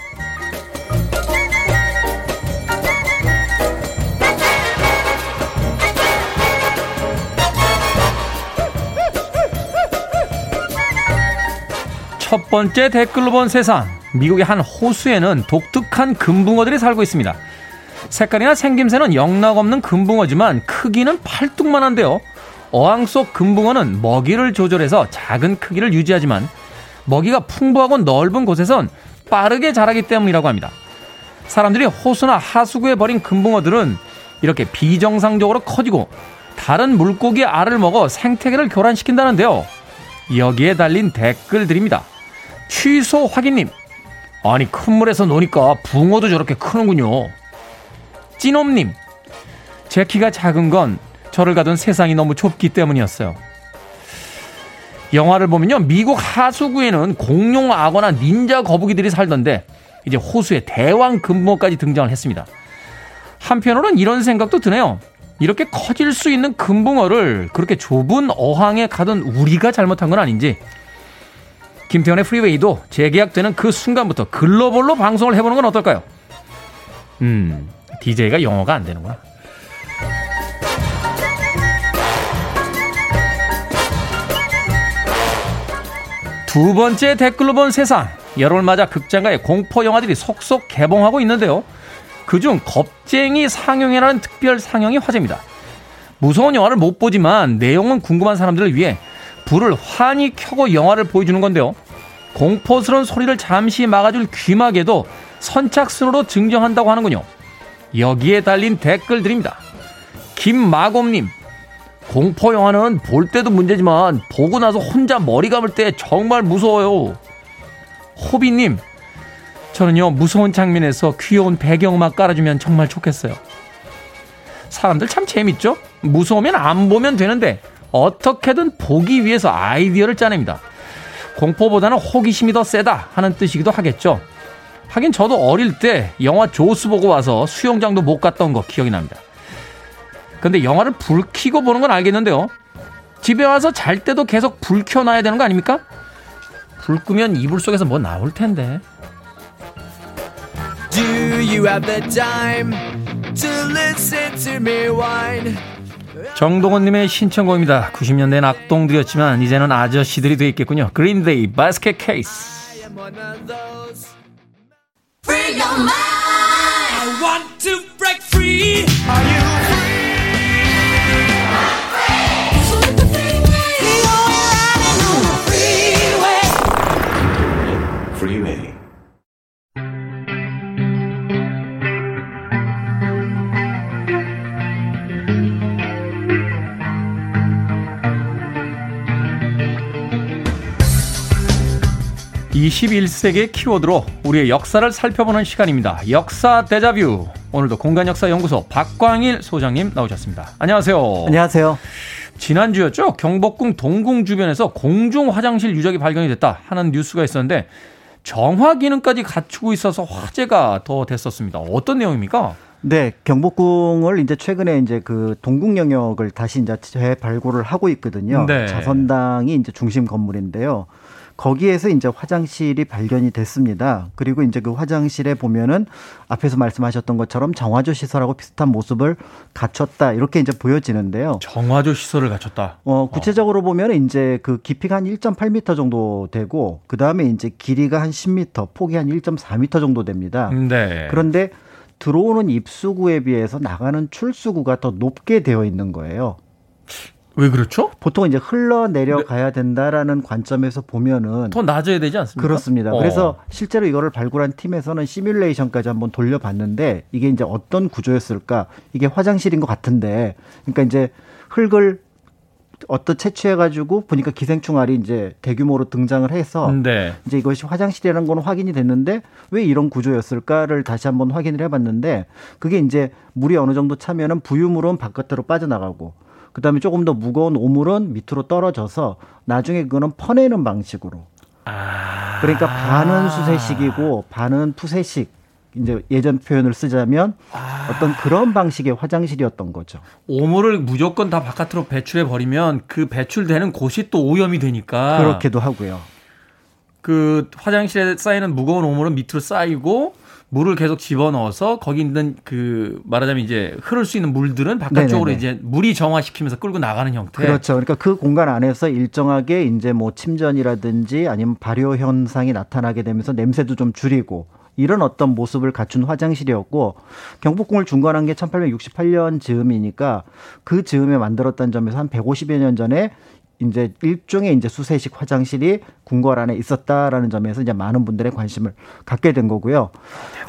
첫 번째 댓글로 본 세상. 미국의 한 호수에는 독특한 금붕어들이 살고 있습니다. 색깔이나 생김새는 영락 없는 금붕어지만 크기는 팔뚝만 한데요. 어항 속 금붕어는 먹이를 조절해서 작은 크기를 유지하지만 먹이가 풍부하고 넓은 곳에선 빠르게 자라기 때문이라고 합니다. 사람들이 호수나 하수구에 버린 금붕어들은 이렇게 비정상적으로 커지고 다른 물고기의 알을 먹어 생태계를 교란시킨다는데요. 여기에 달린 댓글들입니다. 취소 확인님. 아니, 큰 물에서 노니까 붕어도 저렇게 크는군요. 찐옴님. 제 키가 작은 건 저를 가둔 세상이 너무 좁기 때문이었어요. 영화를 보면요. 미국 하수구에는 공룡 악어나 닌자 거북이들이 살던데 이제 호수에 대왕 금붕어까지 등장을 했습니다. 한편으로는 이런 생각도 드네요. 이렇게 커질 수 있는 금붕어를 그렇게 좁은 어항에 가둔 우리가 잘못한 건 아닌지 김태현의 프리웨이도 재계약되는 그 순간부터 글로벌로 방송을 해보는 건 어떨까요? 음, DJ가 영어가 안 되는구나. 두 번째 댓글로 본 세상. 여름을 맞아 극장가의 공포 영화들이 속속 개봉하고 있는데요. 그중 겁쟁이 상영이라는 특별 상영이 화제입니다. 무서운 영화를 못 보지만 내용은 궁금한 사람들을 위해 불을 환히 켜고 영화를 보여주는 건데요. 공포스러운 소리를 잠시 막아줄 귀마개도 선착순으로 증정한다고 하는군요. 여기에 달린 댓글들입니다. 김마곰님, 공포 영화는 볼 때도 문제지만 보고 나서 혼자 머리 감을 때 정말 무서워요. 호비님, 저는요 무서운 장면에서 귀여운 배경음악 깔아주면 정말 좋겠어요. 사람들 참 재밌죠? 무서우면 안 보면 되는데 어떻게든 보기 위해서 아이디어를 짜냅니다. 공포보다는 호기심이 더 세다 하는 뜻이기도 하겠죠. 하긴 저도 어릴 때 영화 조스 보고 와서 수영장도 못 갔던 거 기억이 납니다. 근데 영화를 불 켜고 보는 건 알겠는데요. 집에 와서 잘 때도 계속 불 켜놔야 되는 거 아닙니까? 불 끄면 이불 속에서 뭐 나올 텐데. Do you have the time to listen to me whine? 정동원님의 신청곡입니다. 90년대엔 악동들이었지만 이제는 아저씨들이 돼 있겠군요. 그린데이 바스켓 케이스. Free your mind. I want to break free. Are you 21세기의 키워드로 우리의 역사를 살펴보는 시간입니다. 역사 대자뷰. 오늘도 공간 역사 연구소 박광일 소장님 나오셨습니다. 안녕하세요. 안녕하세요. 지난주였죠. 경복궁 동궁 주변에서 공중 화장실 유적이 발견이 됐다 하는 뉴스가 있었는데 정화 기능까지 갖추고 있어서 화제가 더 됐었습니다. 어떤 내용입니까? 네, 경복궁을 이제 최근에 이제 그 동궁 영역을 다시 이제 재발굴을 하고 있거든요. 네. 자선당이 이제 중심 건물인데요. 거기에서 이제 화장실이 발견이 됐습니다. 그리고 이제 그 화장실에 보면은 앞에서 말씀하셨던 것처럼 정화조 시설하고 비슷한 모습을 갖췄다 이렇게 이제 보여지는데요. 정화조 시설을 갖췄다. 어 구체적으로 어. 보면 이제 그 깊이가 한 1.8m 정도 되고 그 다음에 이제 길이가 한 10m, 폭이 한 1.4m 정도 됩니다. 네. 그런데 들어오는 입수구에 비해서 나가는 출수구가 더 높게 되어 있는 거예요. 왜 그렇죠? 보통 이제 흘러 내려가야 된다라는 관점에서 보면은 더 낮아야 되지 않습니까? 그렇습니다. 어. 그래서 실제로 이거를 발굴한 팀에서는 시뮬레이션까지 한번 돌려봤는데 이게 이제 어떤 구조였을까? 이게 화장실인 것 같은데, 그러니까 이제 흙을 어떤 채취해가지고 보니까 기생충 알이 이제 대규모로 등장을 해서 네. 이제 이것이 화장실이라는 건 확인이 됐는데 왜 이런 구조였을까를 다시 한번 확인을 해봤는데 그게 이제 물이 어느 정도 차면은 부유물은 바깥으로 빠져나가고 그다음에 조금 더 무거운 오물은 밑으로 떨어져서 나중에 그거는 퍼내는 방식으로. 아. 그러니까 반은 수세식이고 반은 푸세식. 이제 예전 표현을 쓰자면 아. 어떤 그런 방식의 화장실이었던 거죠. 오물을 무조건 다 바깥으로 배출해 버리면 그 배출되는 곳이 또 오염이 되니까 그렇게도 하고요. 그 화장실에 쌓이는 무거운 오물은 밑으로 쌓이고 물을 계속 집어넣어서 거기 있는 그 말하자면 이제 흐를 수 있는 물들은 바깥쪽으로 네네네. 이제 물이 정화시키면서 끌고 나가는 형태. 그렇죠. 그러니까 그 공간 안에서 일정하게 이제 뭐 침전이라든지 아니면 발효 현상이 나타나게 되면서 냄새도 좀 줄이고 이런 어떤 모습을 갖춘 화장실이었고 경복궁을 중건한 게 1868년 즈음이니까 그 즈음에 만들었다는 점에서 한 150여 년 전에 이제 일종의 이제 수세식 화장실이 궁궐 안에 있었다라는 점에서 이제 많은 분들의 관심을 갖게 된 거고요.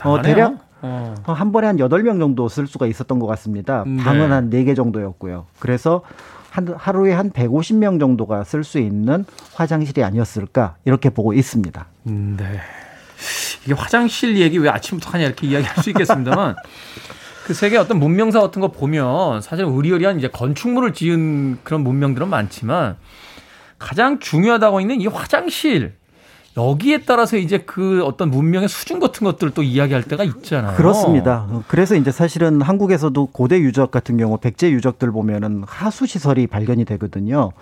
어, 대략 어. 한 번에 한 여덟 명 정도 쓸 수가 있었던 것 같습니다. 네. 방은 한네 개 정도였고요. 그래서 한 하루에 한 150명 정도가 쓸 수 있는 화장실이 아니었을까 이렇게 보고 있습니다. 음, 네. 이게 화장실 얘기 왜 아침부터 하냐 이렇게 이야기할 수 있겠습니다만 그 세계 어떤 문명사 같은 거 보면 사실 의리의리한 이제 건축물을 지은 그런 문명들은 많지만 가장 중요하다고 있는 이 화장실 여기에 따라서 이제 그 어떤 문명의 수준 같은 것들을 또 이야기할 때가 있잖아요. 그렇습니다. 그래서 이제 사실은 한국에서도 고대 유적 같은 경우 백제 유적들 보면은 하수 시설이 발견이 되거든요.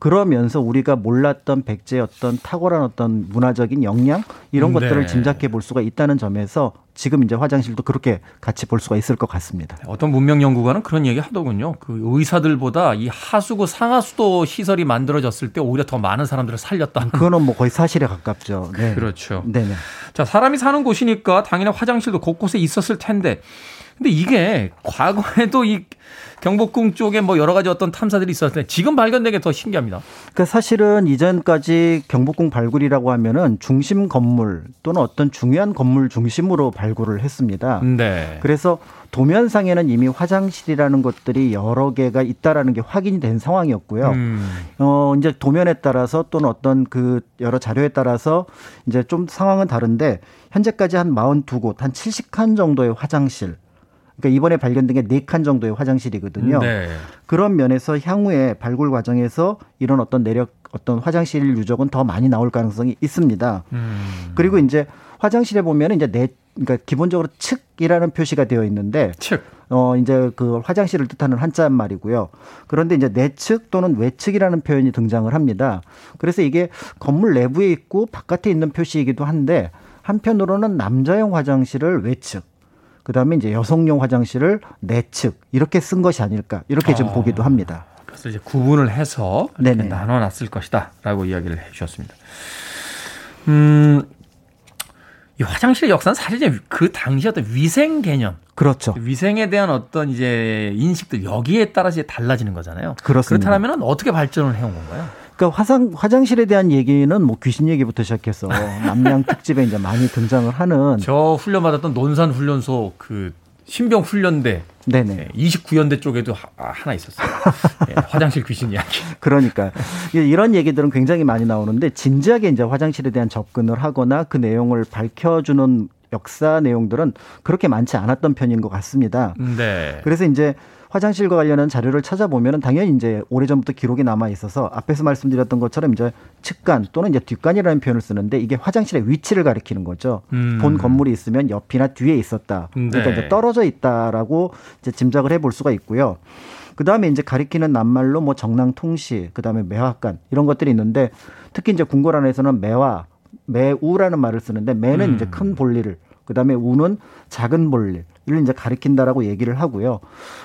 그러면서 우리가 몰랐던 백제의 어떤 탁월한 어떤 문화적인 역량 이런 네. 것들을 짐작해 볼 수가 있다는 점에서 지금 이제 화장실도 그렇게 같이 볼 수가 있을 것 같습니다. 어떤 문명 연구가는 그런 얘기 하더군요. 그 의사들보다 이 하수구 상하수도 시설이 만들어졌을 때 오히려 더 많은 사람들을 살렸다. 그거는 뭐 거의 사실에 가깝죠. 네. 그렇죠. 네네. 자, 사람이 사는 곳이니까 당연히 화장실도 곳곳에 있었을 텐데 근데 이게 과거에도 이 경복궁 쪽에 뭐 여러 가지 어떤 탐사들이 있었을 때 지금 발견된 게 더 신기합니다. 그러니까 사실은 이전까지 경복궁 발굴이라고 하면은 중심 건물 또는 어떤 중요한 건물 중심으로 발굴을 했습니다. 네. 그래서 도면상에는 이미 화장실이라는 것들이 여러 개가 있다라는 게 확인이 된 상황이었고요. 음. 어 이제 도면에 따라서 또는 어떤 그 여러 자료에 따라서 이제 좀 상황은 다른데 현재까지 한 42곳, 한 70칸 정도의 화장실 그러니까 이번에 발견된 게 네 칸 정도의 화장실이거든요. 네. 그런 면에서 향후에 발굴 과정에서 이런 어떤 내력 어떤 화장실 유적은 더 많이 나올 가능성이 있습니다. 음. 그리고 이제 화장실에 보면 이제 네 그러니까 기본적으로 측이라는 표시가 되어 있는데 측. 어 이제 그 화장실을 뜻하는 한자 말이고요. 그런데 이제 내측 또는 외측이라는 표현이 등장을 합니다. 그래서 이게 건물 내부에 있고 바깥에 있는 표시이기도 한데 한편으로는 남자용 화장실을 외측 그다음에 이제 여성용 화장실을 내측 이렇게 쓴 것이 아닐까 이렇게 좀 어, 보기도 합니다. 그래서 이제 구분을 해서 나눠놨을 것이다라고 이야기를 해주셨습니다. 음, 이 화장실의 역사는 사실 그 당시 어떤 위생 개념, 그렇죠. 위생에 대한 어떤 이제 인식들 여기에 따라서 달라지는 거잖아요. 그렇습니다. 그렇다면 어떻게 발전을 해온 건가요? 그러니까 화상 화장실에 대한 얘기는 뭐 귀신 얘기부터 시작해서 남양 특집에 이제 많이 등장을 하는 저 훈련 받았던 논산 훈련소 그 신병 훈련대 네네. 29연대 쪽에도 하나 있었어요. 네, 화장실 귀신 이야기. 그러니까 이런 얘기들은 굉장히 많이 나오는데 진지하게 이제 화장실에 대한 접근을 하거나 그 내용을 밝혀주는 역사 내용들은 그렇게 많지 않았던 편인 것 같습니다. 네. 그래서 이제 화장실과 관련한 자료를 찾아보면 당연히 이제 오래전부터 기록이 남아 있어서 앞에서 말씀드렸던 것처럼 이제 측간 또는 이제 뒷간이라는 표현을 쓰는데 이게 화장실의 위치를 가리키는 거죠. 음. 본 건물이 있으면 옆이나 뒤에 있었다. 그러니까 네. 이제 떨어져 있다라고 이제 짐작을 해볼 수가 있고요. 그 다음에 이제 가리키는 낱말로 뭐 정랑 통시, 그 다음에 매화간 이런 것들이 있는데 특히 이제 궁궐 안에서는 매화, 매우라는 말을 쓰는데 매는 음. 이제 큰 볼일을 그다음에 우는 작은 볼일 이를 이제 가리킨다라고 얘기를 하고요.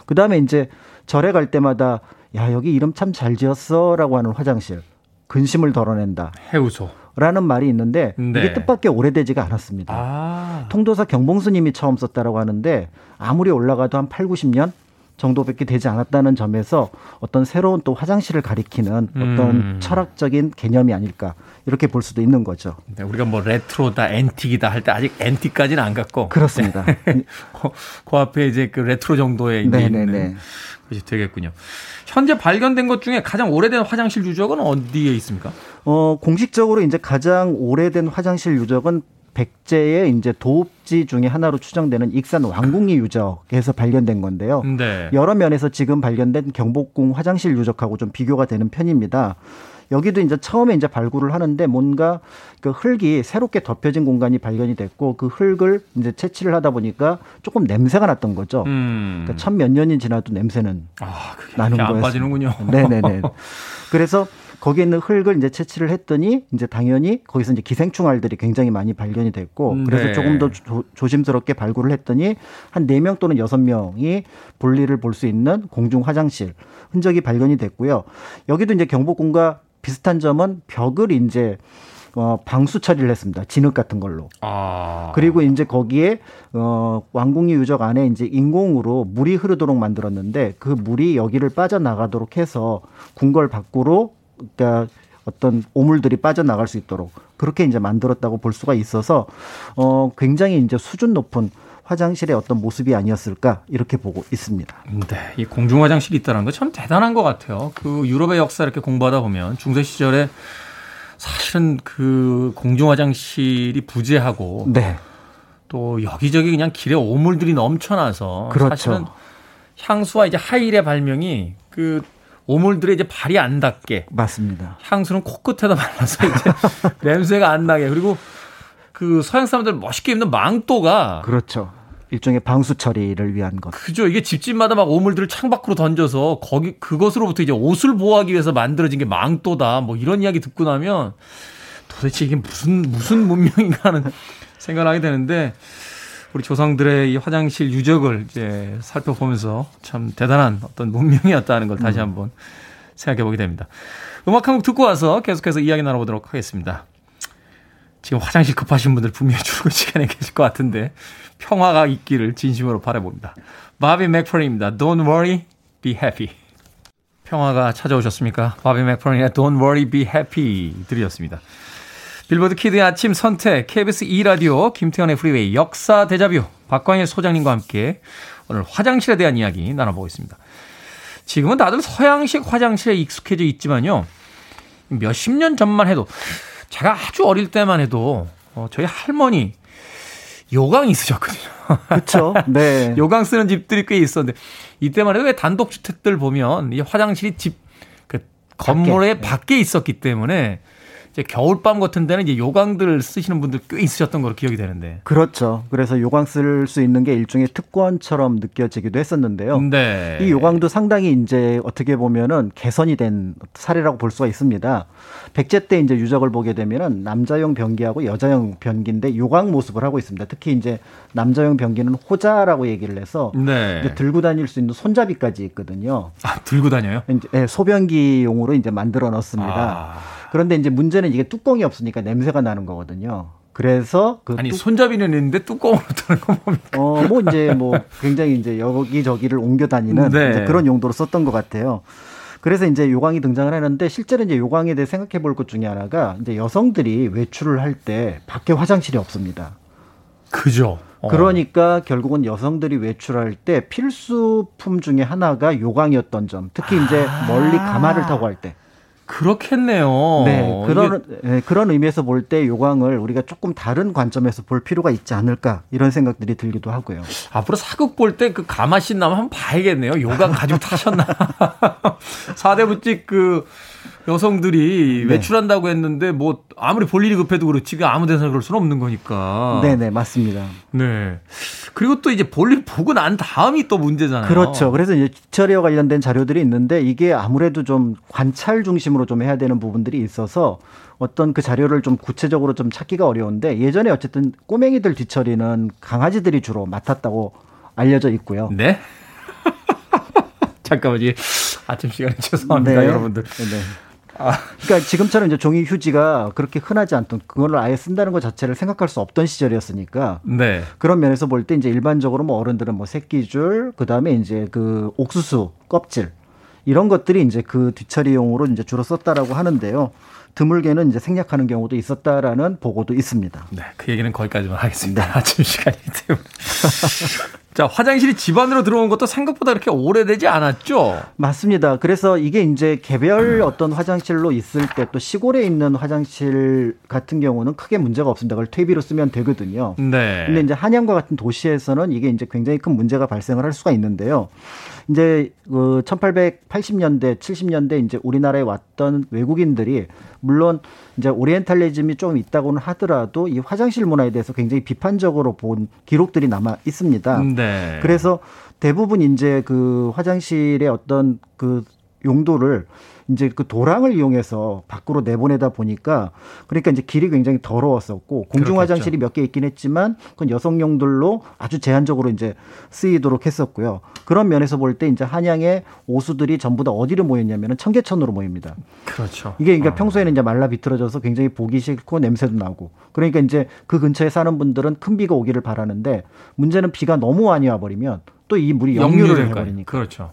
그다음에 이제 절에 갈 때마다 야 여기 이름 참 잘 지었어라고 하는 화장실 근심을 덜어낸다. 해우소. 라는 말이 있는데 네. 이게 뜻밖의 오래되지가 않았습니다. 아. 통도사 경봉스님이 처음 썼다라고 하는데 아무리 올라가도 한 8, 90년 정도밖에 되지 않았다는 점에서 어떤 새로운 또 화장실을 가리키는 어떤 음. 철학적인 개념이 아닐까 이렇게 볼 수도 있는 거죠. 네, 우리가 뭐 레트로다, antique이다 할 때 아직 antique까지는 안 갔고 그렇습니다. 네. 그, 그, 앞에 이제 그 레트로 이제 있는 것이 되겠군요. 현재 발견된 것 중에 가장 오래된 화장실 유적은 어디에 있습니까? 어, 공식적으로 이제 가장 오래된 화장실 유적은 백제의 이제 도읍지 중에 하나로 추정되는 익산 왕궁리 유적에서 발견된 건데요. 네. 여러 면에서 지금 발견된 경복궁 화장실 유적하고 좀 비교가 되는 편입니다. 여기도 이제 처음에 이제 발굴을 하는데 뭔가 그 흙이 새롭게 덮여진 공간이 발견이 됐고 그 흙을 이제 채취를 하다 보니까 조금 냄새가 났던 거죠. 음. 그러니까 천몇 년이 지나도 냄새는 아, 나는 거예요. 빠지는군요. 네네네. 그래서 거기에 있는 흙을 이제 채취를 했더니 이제 당연히 거기서 이제 기생충 알들이 굉장히 많이 발견이 됐고 음, 그래서 네. 조금 더 조, 심스럽게 발굴을 했더니 한 네 명 또는 여섯 명이 볼일을 볼 수 있는 공중 화장실 흔적이 발견이 됐고요. 여기도 이제 경복궁과 비슷한 점은 벽을 이제 어, 방수 처리를 했습니다. 진흙 같은 걸로. 아. 그리고 이제 거기에 어, 왕궁리 유적 안에 이제 인공으로 물이 흐르도록 만들었는데 그 물이 여기를 빠져나가도록 해서 궁궐 밖으로 그러니까 어떤 오물들이 빠져나갈 수 있도록 그렇게 이제 만들었다고 볼 수가 있어서 어 굉장히 이제 수준 높은 화장실의 어떤 모습이 아니었을까 이렇게 보고 있습니다. 네, 이 공중 화장실이 있다는 거 참 대단한 것 같아요. 그 유럽의 역사 이렇게 공부하다 보면 중세 시절에 사실은 그 공중 화장실이 부재하고 네. 또 여기저기 그냥 길에 오물들이 넘쳐나서 그렇죠. 사실은 향수와 이제 하일의 발명이 그 오물들에 이제 발이 안 닿게. 맞습니다. 향수는 코끝에다 발라서 이제 냄새가 안 나게. 그리고 그 서양 사람들 멋있게 입는 망토가. 그렇죠. 일종의 방수 처리를 위한 것. 그죠. 이게 집집마다 막 오물들을 창밖으로 던져서 거기 그것으로부터 이제 옷을 보호하기 위해서 만들어진 게 망토다. 뭐 이런 이야기 듣고 나면 도대체 이게 무슨 무슨 문명인가 하는 생각을 하게 되는데 우리 조상들의 이 화장실 유적을 이제 살펴보면서 참 대단한 어떤 문명이었다는 걸 다시 음. 한번 생각해 보게 됩니다. 음악 한 곡 듣고 와서 계속해서 이야기 나눠보도록 하겠습니다. 지금 화장실 급하신 분들 분명히 출근 시간에 계실 것 같은데 평화가 있기를 진심으로 바라봅니다. 바비 맥퍼린입니다. Don't worry, be happy. 평화가 찾아오셨습니까? 바비 맥퍼린의 Don't worry, be happy 들으셨습니다. 빌보드 키드의 아침 선택, KBS 2라디오, 김태훈의 프리웨이, 역사 데자뷰, 박광일 소장님과 함께 오늘 화장실에 대한 이야기 나눠보고 있습니다. 지금은 다들 서양식 화장실에 익숙해져 있지만요. 몇십 년 전만 해도, 제가 아주 어릴 때만 해도, 어, 저희 할머니, 요강 있으셨거든요. 그렇죠. 네. 요강 쓰는 집들이 꽤 있었는데 이때만 해도 왜 단독주택들 보면 이 화장실이 집 그 건물의 밖에, 밖에 있었기 때문에 이제 겨울밤 같은 데는 이제 요강들 쓰시는 분들 꽤 있으셨던 걸로 기억이 되는데. 그렇죠. 그래서 요강 쓸 수 있는 게 일종의 특권처럼 느껴지기도 했었는데요. 네. 이 요강도 상당히 이제 어떻게 보면은 개선이 된 사례라고 볼 수가 있습니다. 백제 때 이제 유적을 보게 되면은 남자용 변기하고 여자용 변기인데 요강 모습을 하고 있습니다. 특히 이제 남자용 변기는 호자라고 얘기를 해서 네. 들고 다닐 수 있는 손잡이까지 있거든요. 아, 들고 다녀요? 이제 네, 소변기용으로 이제 만들어 놨습니다. 아. 그런데 이제 문제는 이게 뚜껑이 없으니까 냄새가 나는 거거든요. 그래서 그 아니 뚜... 손잡이는 있는데 뚜껑으로 타는 건 뭡니까? 어, 뭐 이제 뭐 굉장히 이제 여기 저기를 옮겨 다니는 네. 그런 용도로 썼던 것 같아요. 그래서 이제 요강이 등장을 하는데 실제로 이제 요강에 대해 생각해 볼 것 중에 하나가 이제 여성들이 외출을 할 때 밖에 화장실이 없습니다. 그죠. 어. 그러니까 결국은 여성들이 외출할 때 필수품 중에 하나가 요강이었던 점. 특히 이제 멀리 가마를 타고 할 때. 그렇겠네요. 네, 그런 네, 그런 의미에서 볼 때 요광을 우리가 조금 다른 관점에서 볼 필요가 있지 않을까 이런 생각들이 들기도 하고요. 앞으로 사극 볼 때 그 가마신 나면 한번 봐야겠네요. 요광 가지고 타셨나? 사대부집 그 여성들이 네. 외출한다고 했는데 뭐 아무리 볼 일이 급해도 그렇지 그 아무 데서나 그럴 수는 없는 거니까. 네네 맞습니다. 네. 그리고 또 이제 볼일 보고 난 다음이 또 문제잖아요. 그렇죠. 그래서 이제 기철이와 관련된 자료들이 있는데 이게 아무래도 좀 관찰 중심으로 좀 해야 되는 부분들이 있어서 어떤 그 자료를 좀 구체적으로 좀 찾기가 어려운데 예전에 어쨌든 꼬맹이들 뒤처리는 강아지들이 주로 맡았다고 알려져 있고요. 네. 잠깐만요. 아침 시간에 죄송합니다, 네. 여러분들. 네. 아. 그러니까 지금처럼 이제 종이 휴지가 그렇게 흔하지 않던 그걸 아예 쓴다는 것 자체를 생각할 수 없던 시절이었으니까. 네. 그런 면에서 볼 때 이제 일반적으로 뭐 어른들은 뭐 새끼줄, 그 다음에 이제 그 옥수수 껍질 이런 것들이 이제 그 뒤처리용으로 이제 주로 썼다라고 하는데요. 드물게는 이제 생략하는 경우도 있었다라는 보고도 있습니다. 네, 그 얘기는 거기까지만 하겠습니다. 네. 아침 시간이기 때문에. 자, 화장실이 집 안으로 들어온 것도 생각보다 그렇게 오래되지 않았죠? 맞습니다. 그래서 이게 이제 개별 어떤 화장실로 있을 때 또 시골에 있는 화장실 같은 경우는 크게 문제가 없습니다. 그걸 퇴비로 쓰면 되거든요. 네. 근데 이제 한양과 같은 도시에서는 이게 이제 굉장히 큰 문제가 발생을 할 수가 있는데요. 이제 그 1880년대, 70년대 이제 우리나라에 왔던 외국인들이 물론 이제 오리엔탈리즘이 좀 있다고는 하더라도 이 화장실 문화에 대해서 굉장히 비판적으로 본 기록들이 남아 있습니다. 네. 그래서 대부분 이제 그 화장실의 어떤 그 용도를 이제 그 도랑을 이용해서 밖으로 내보내다 보니까 그러니까 이제 길이 굉장히 더러웠었고 공중 화장실이 몇 개 있긴 했지만 그건 여성용들로 아주 제한적으로 이제 쓰이도록 했었고요. 그런 면에서 볼 때 이제 한양의 오수들이 전부 다 어디로 모였냐면은 청계천으로 모입니다. 그렇죠. 이게 그러니까 어. 평소에는 이제 말라 비틀어져서 굉장히 보기 싫고 냄새도 나고 그러니까 이제 그 근처에 사는 분들은 큰 비가 오기를 바라는데 문제는 비가 너무 많이 와버리면 또 이 물이 역류를 해버리니까. 그렇죠.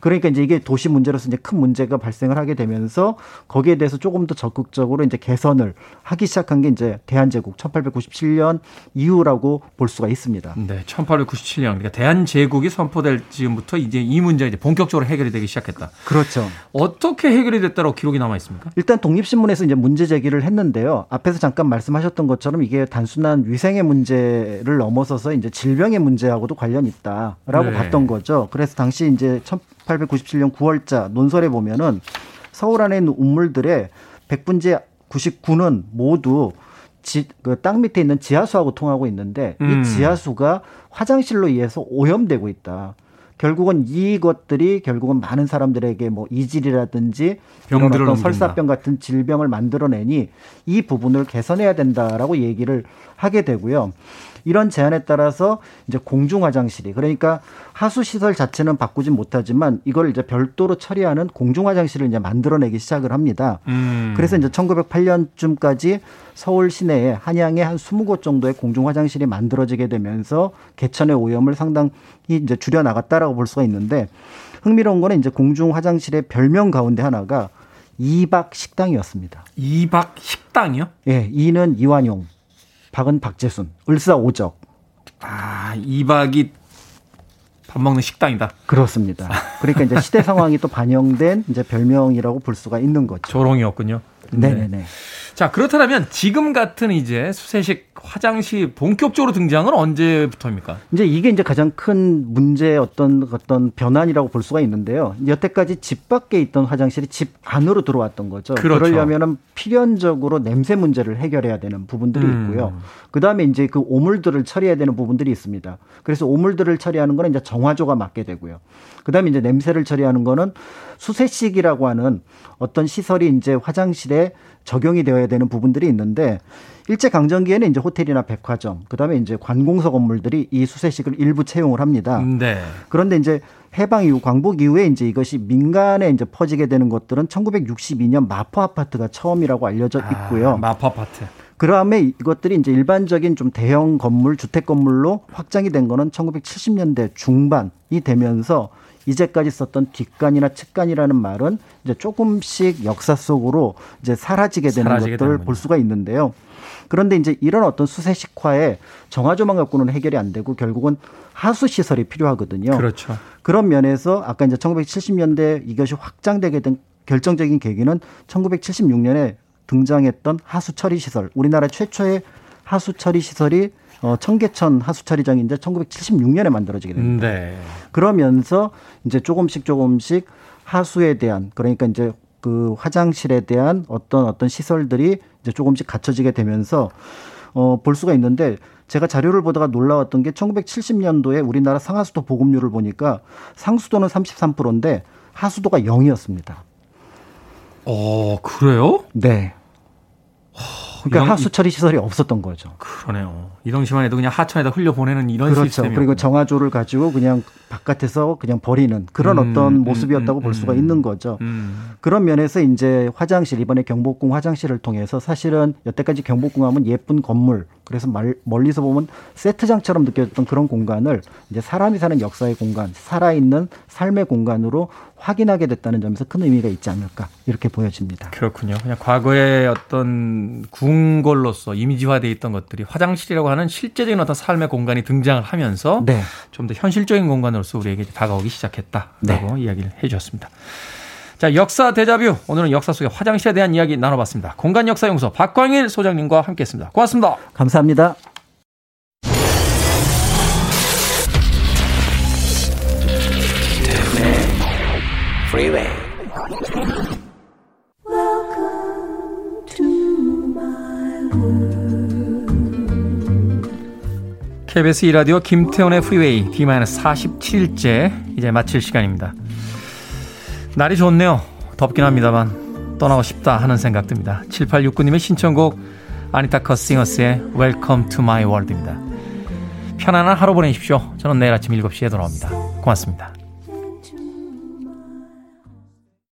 그러니까 이제 이게 도시 문제로서 이제 큰 문제가 발생을 하게 되면서 거기에 대해서 조금 더 적극적으로 이제 개선을 하기 시작한 게 이제 대한제국 1897년 이후라고 볼 수가 있습니다. 네, 1897년 그러니까 대한제국이 선포될 지금부터 이제 이 문제가 이제 본격적으로 해결이 되기 시작했다. 그렇죠. 어떻게 해결이 됐다고 기록이 남아 있습니까? 일단 독립신문에서 이제 문제 제기를 했는데요. 앞에서 잠깐 말씀하셨던 것처럼 이게 단순한 위생의 문제를 넘어서서 이제 질병의 문제하고도 관련이 있다라고 네. 봤던 거죠. 그래서 당시 이제 1897년 9월자 논설에 보면은 서울 안에 있는 우물들의 백분지 99는 모두 지, 그땅 밑에 있는 지하수하고 통하고 있는데 음. 이 지하수가 화장실로 의해서 오염되고 있다. 결국은 이것들이 결국은 많은 사람들에게 뭐 이질이라든지 어떤 설사병 같은 질병을 만들어내니 이 부분을 개선해야 된다라고 얘기를 하게 되고요. 이런 제안에 따라서 이제 공중 화장실이 그러니까 하수 시설 자체는 바꾸진 못하지만 이걸 이제 별도로 처리하는 공중 화장실을 이제 만들어내기 시작을 합니다. 음. 그래서 이제 1908년쯤까지 서울 시내에 한양에 한 20곳 정도의 공중 화장실이 만들어지게 되면서 개천의 오염을 상당히 이제 줄여 나갔다라고 볼 수가 있는데 흥미로운 거는 이제 공중 화장실의 별명 가운데 하나가 이박 식당이었습니다. 이박 식당이요? 예, 이는 이완용, 박은 박재순, 을사오적. 아, 이박이 밥 먹는 식당이다. 그렇습니다. 그러니까 이제 시대 상황이 또 반영된 이제 별명이라고 볼 수가 있는 거죠. 조롱이었군요. 네네네. 네. 자, 그렇다면 지금 같은 이제 수세식 화장실 본격적으로 등장은 언제부터입니까? 이제 이게 이제 가장 큰 문제 어떤 어떤 변환이라고 볼 수가 있는데요. 여태까지 집 밖에 있던 화장실이 집 안으로 들어왔던 거죠. 그렇죠. 그러려면은 필연적으로 냄새 문제를 해결해야 되는 부분들이 음. 있고요. 그다음에 이제 그 오물들을 처리해야 되는 부분들이 있습니다. 그래서 오물들을 처리하는 거는 이제 정화조가 맡게 되고요. 그다음에 이제 냄새를 처리하는 거는 수세식이라고 하는 어떤 시설이 이제 화장실에 적용이 되어야 되는 부분들이 있는데 일제 강점기에는 이제 호텔이나 백화점, 그다음에 이제 관공서 건물들이 이 수세식을 일부 채용을 합니다. 네. 그런데 이제 해방 이후 광복 이후에 이제 이것이 민간에 이제 퍼지게 되는 것들은 1962년 마포 아파트가 처음이라고 알려져 아, 있고요. 아, 마포 아파트. 그다음에 이것들이 이제 일반적인 좀 대형 건물, 주택 건물로 확장이 된 거는 1970년대 중반이 되면서 이제까지 썼던 뒷간이나 측간이라는 말은 이제 조금씩 역사 속으로 이제 사라지게 되는 사라지게 것들을 볼 수가 있는데요. 그런데 이제 이런 어떤 수세식화에 정화조만 갖고는 해결이 안 되고 결국은 하수 시설이 필요하거든요. 그렇죠. 그런 면에서 아까 이제 1970년대 이것이 확장되게 된 결정적인 계기는 1976년에 등장했던 하수 처리 시설. 우리나라 최초의 하수 처리 시설이 어, 청계천 하수처리장이 이제 1976년에 만들어지게 됩니다. 네. 그러면서 이제 조금씩 조금씩 하수에 대한 그러니까 이제 그 화장실에 대한 어떤 어떤 시설들이 이제 조금씩 갖춰지게 되면서 어, 볼 수가 있는데 제가 자료를 보다가 놀라웠던 게 1970년도에 우리나라 상하수도 보급률을 보니까 상수도는 33%인데 하수도가 0이었습니다. 어, 그래요? 네. 그러니까 이동, 하수 처리 시설이 없었던 거죠. 그러네요. 이 당시만 해도 그냥 하천에다 흘려 보내는 이런 그렇죠. 시스템이 그리고 정화조를 가지고 그냥 바깥에서 그냥 버리는 그런 음, 어떤 음, 모습이었다고 음, 볼 수가 음, 있는 거죠. 음. 그런 면에서 이제 화장실 이번에 경복궁 화장실을 통해서 사실은 여태까지 경복궁 하면 예쁜 건물 그래서 말, 멀리서 보면 세트장처럼 느껴졌던 그런 공간을 이제 사람이 사는 역사의 공간, 살아있는 삶의 공간으로 확인하게 됐다는 점에서 큰 의미가 있지 않을까 이렇게 보여집니다. 그렇군요. 그냥 과거의 어떤 궁궐로서 이미지화되어 있던 것들이 화장실이라고 하는 실제적인 어떤 삶의 공간이 등장을 하면서 네. 좀더 현실적인 공간으로서 우리에게 다가오기 시작했다라고 네. 이야기를 해주셨습니다. 자, 역사 대자뷰. 오늘은 역사 속의 화장실에 대한 이야기 나눠봤습니다. 공간 역사 연구소 박광일 소장님과 함께했습니다. 고맙습니다. 감사합니다. KBS 이라디오 김태훈의 프리웨이 D-47일째 이제 마칠 시간입니다. 날이 좋네요. 덥긴 합니다만 떠나고 싶다 하는 생각 듭니다. 7869님의 신청곡 아니타 커 싱어스의 Welcome to my world입니다. 편안한 하루 보내십시오. 저는 내일 아침 7시에 돌아옵니다. 고맙습니다.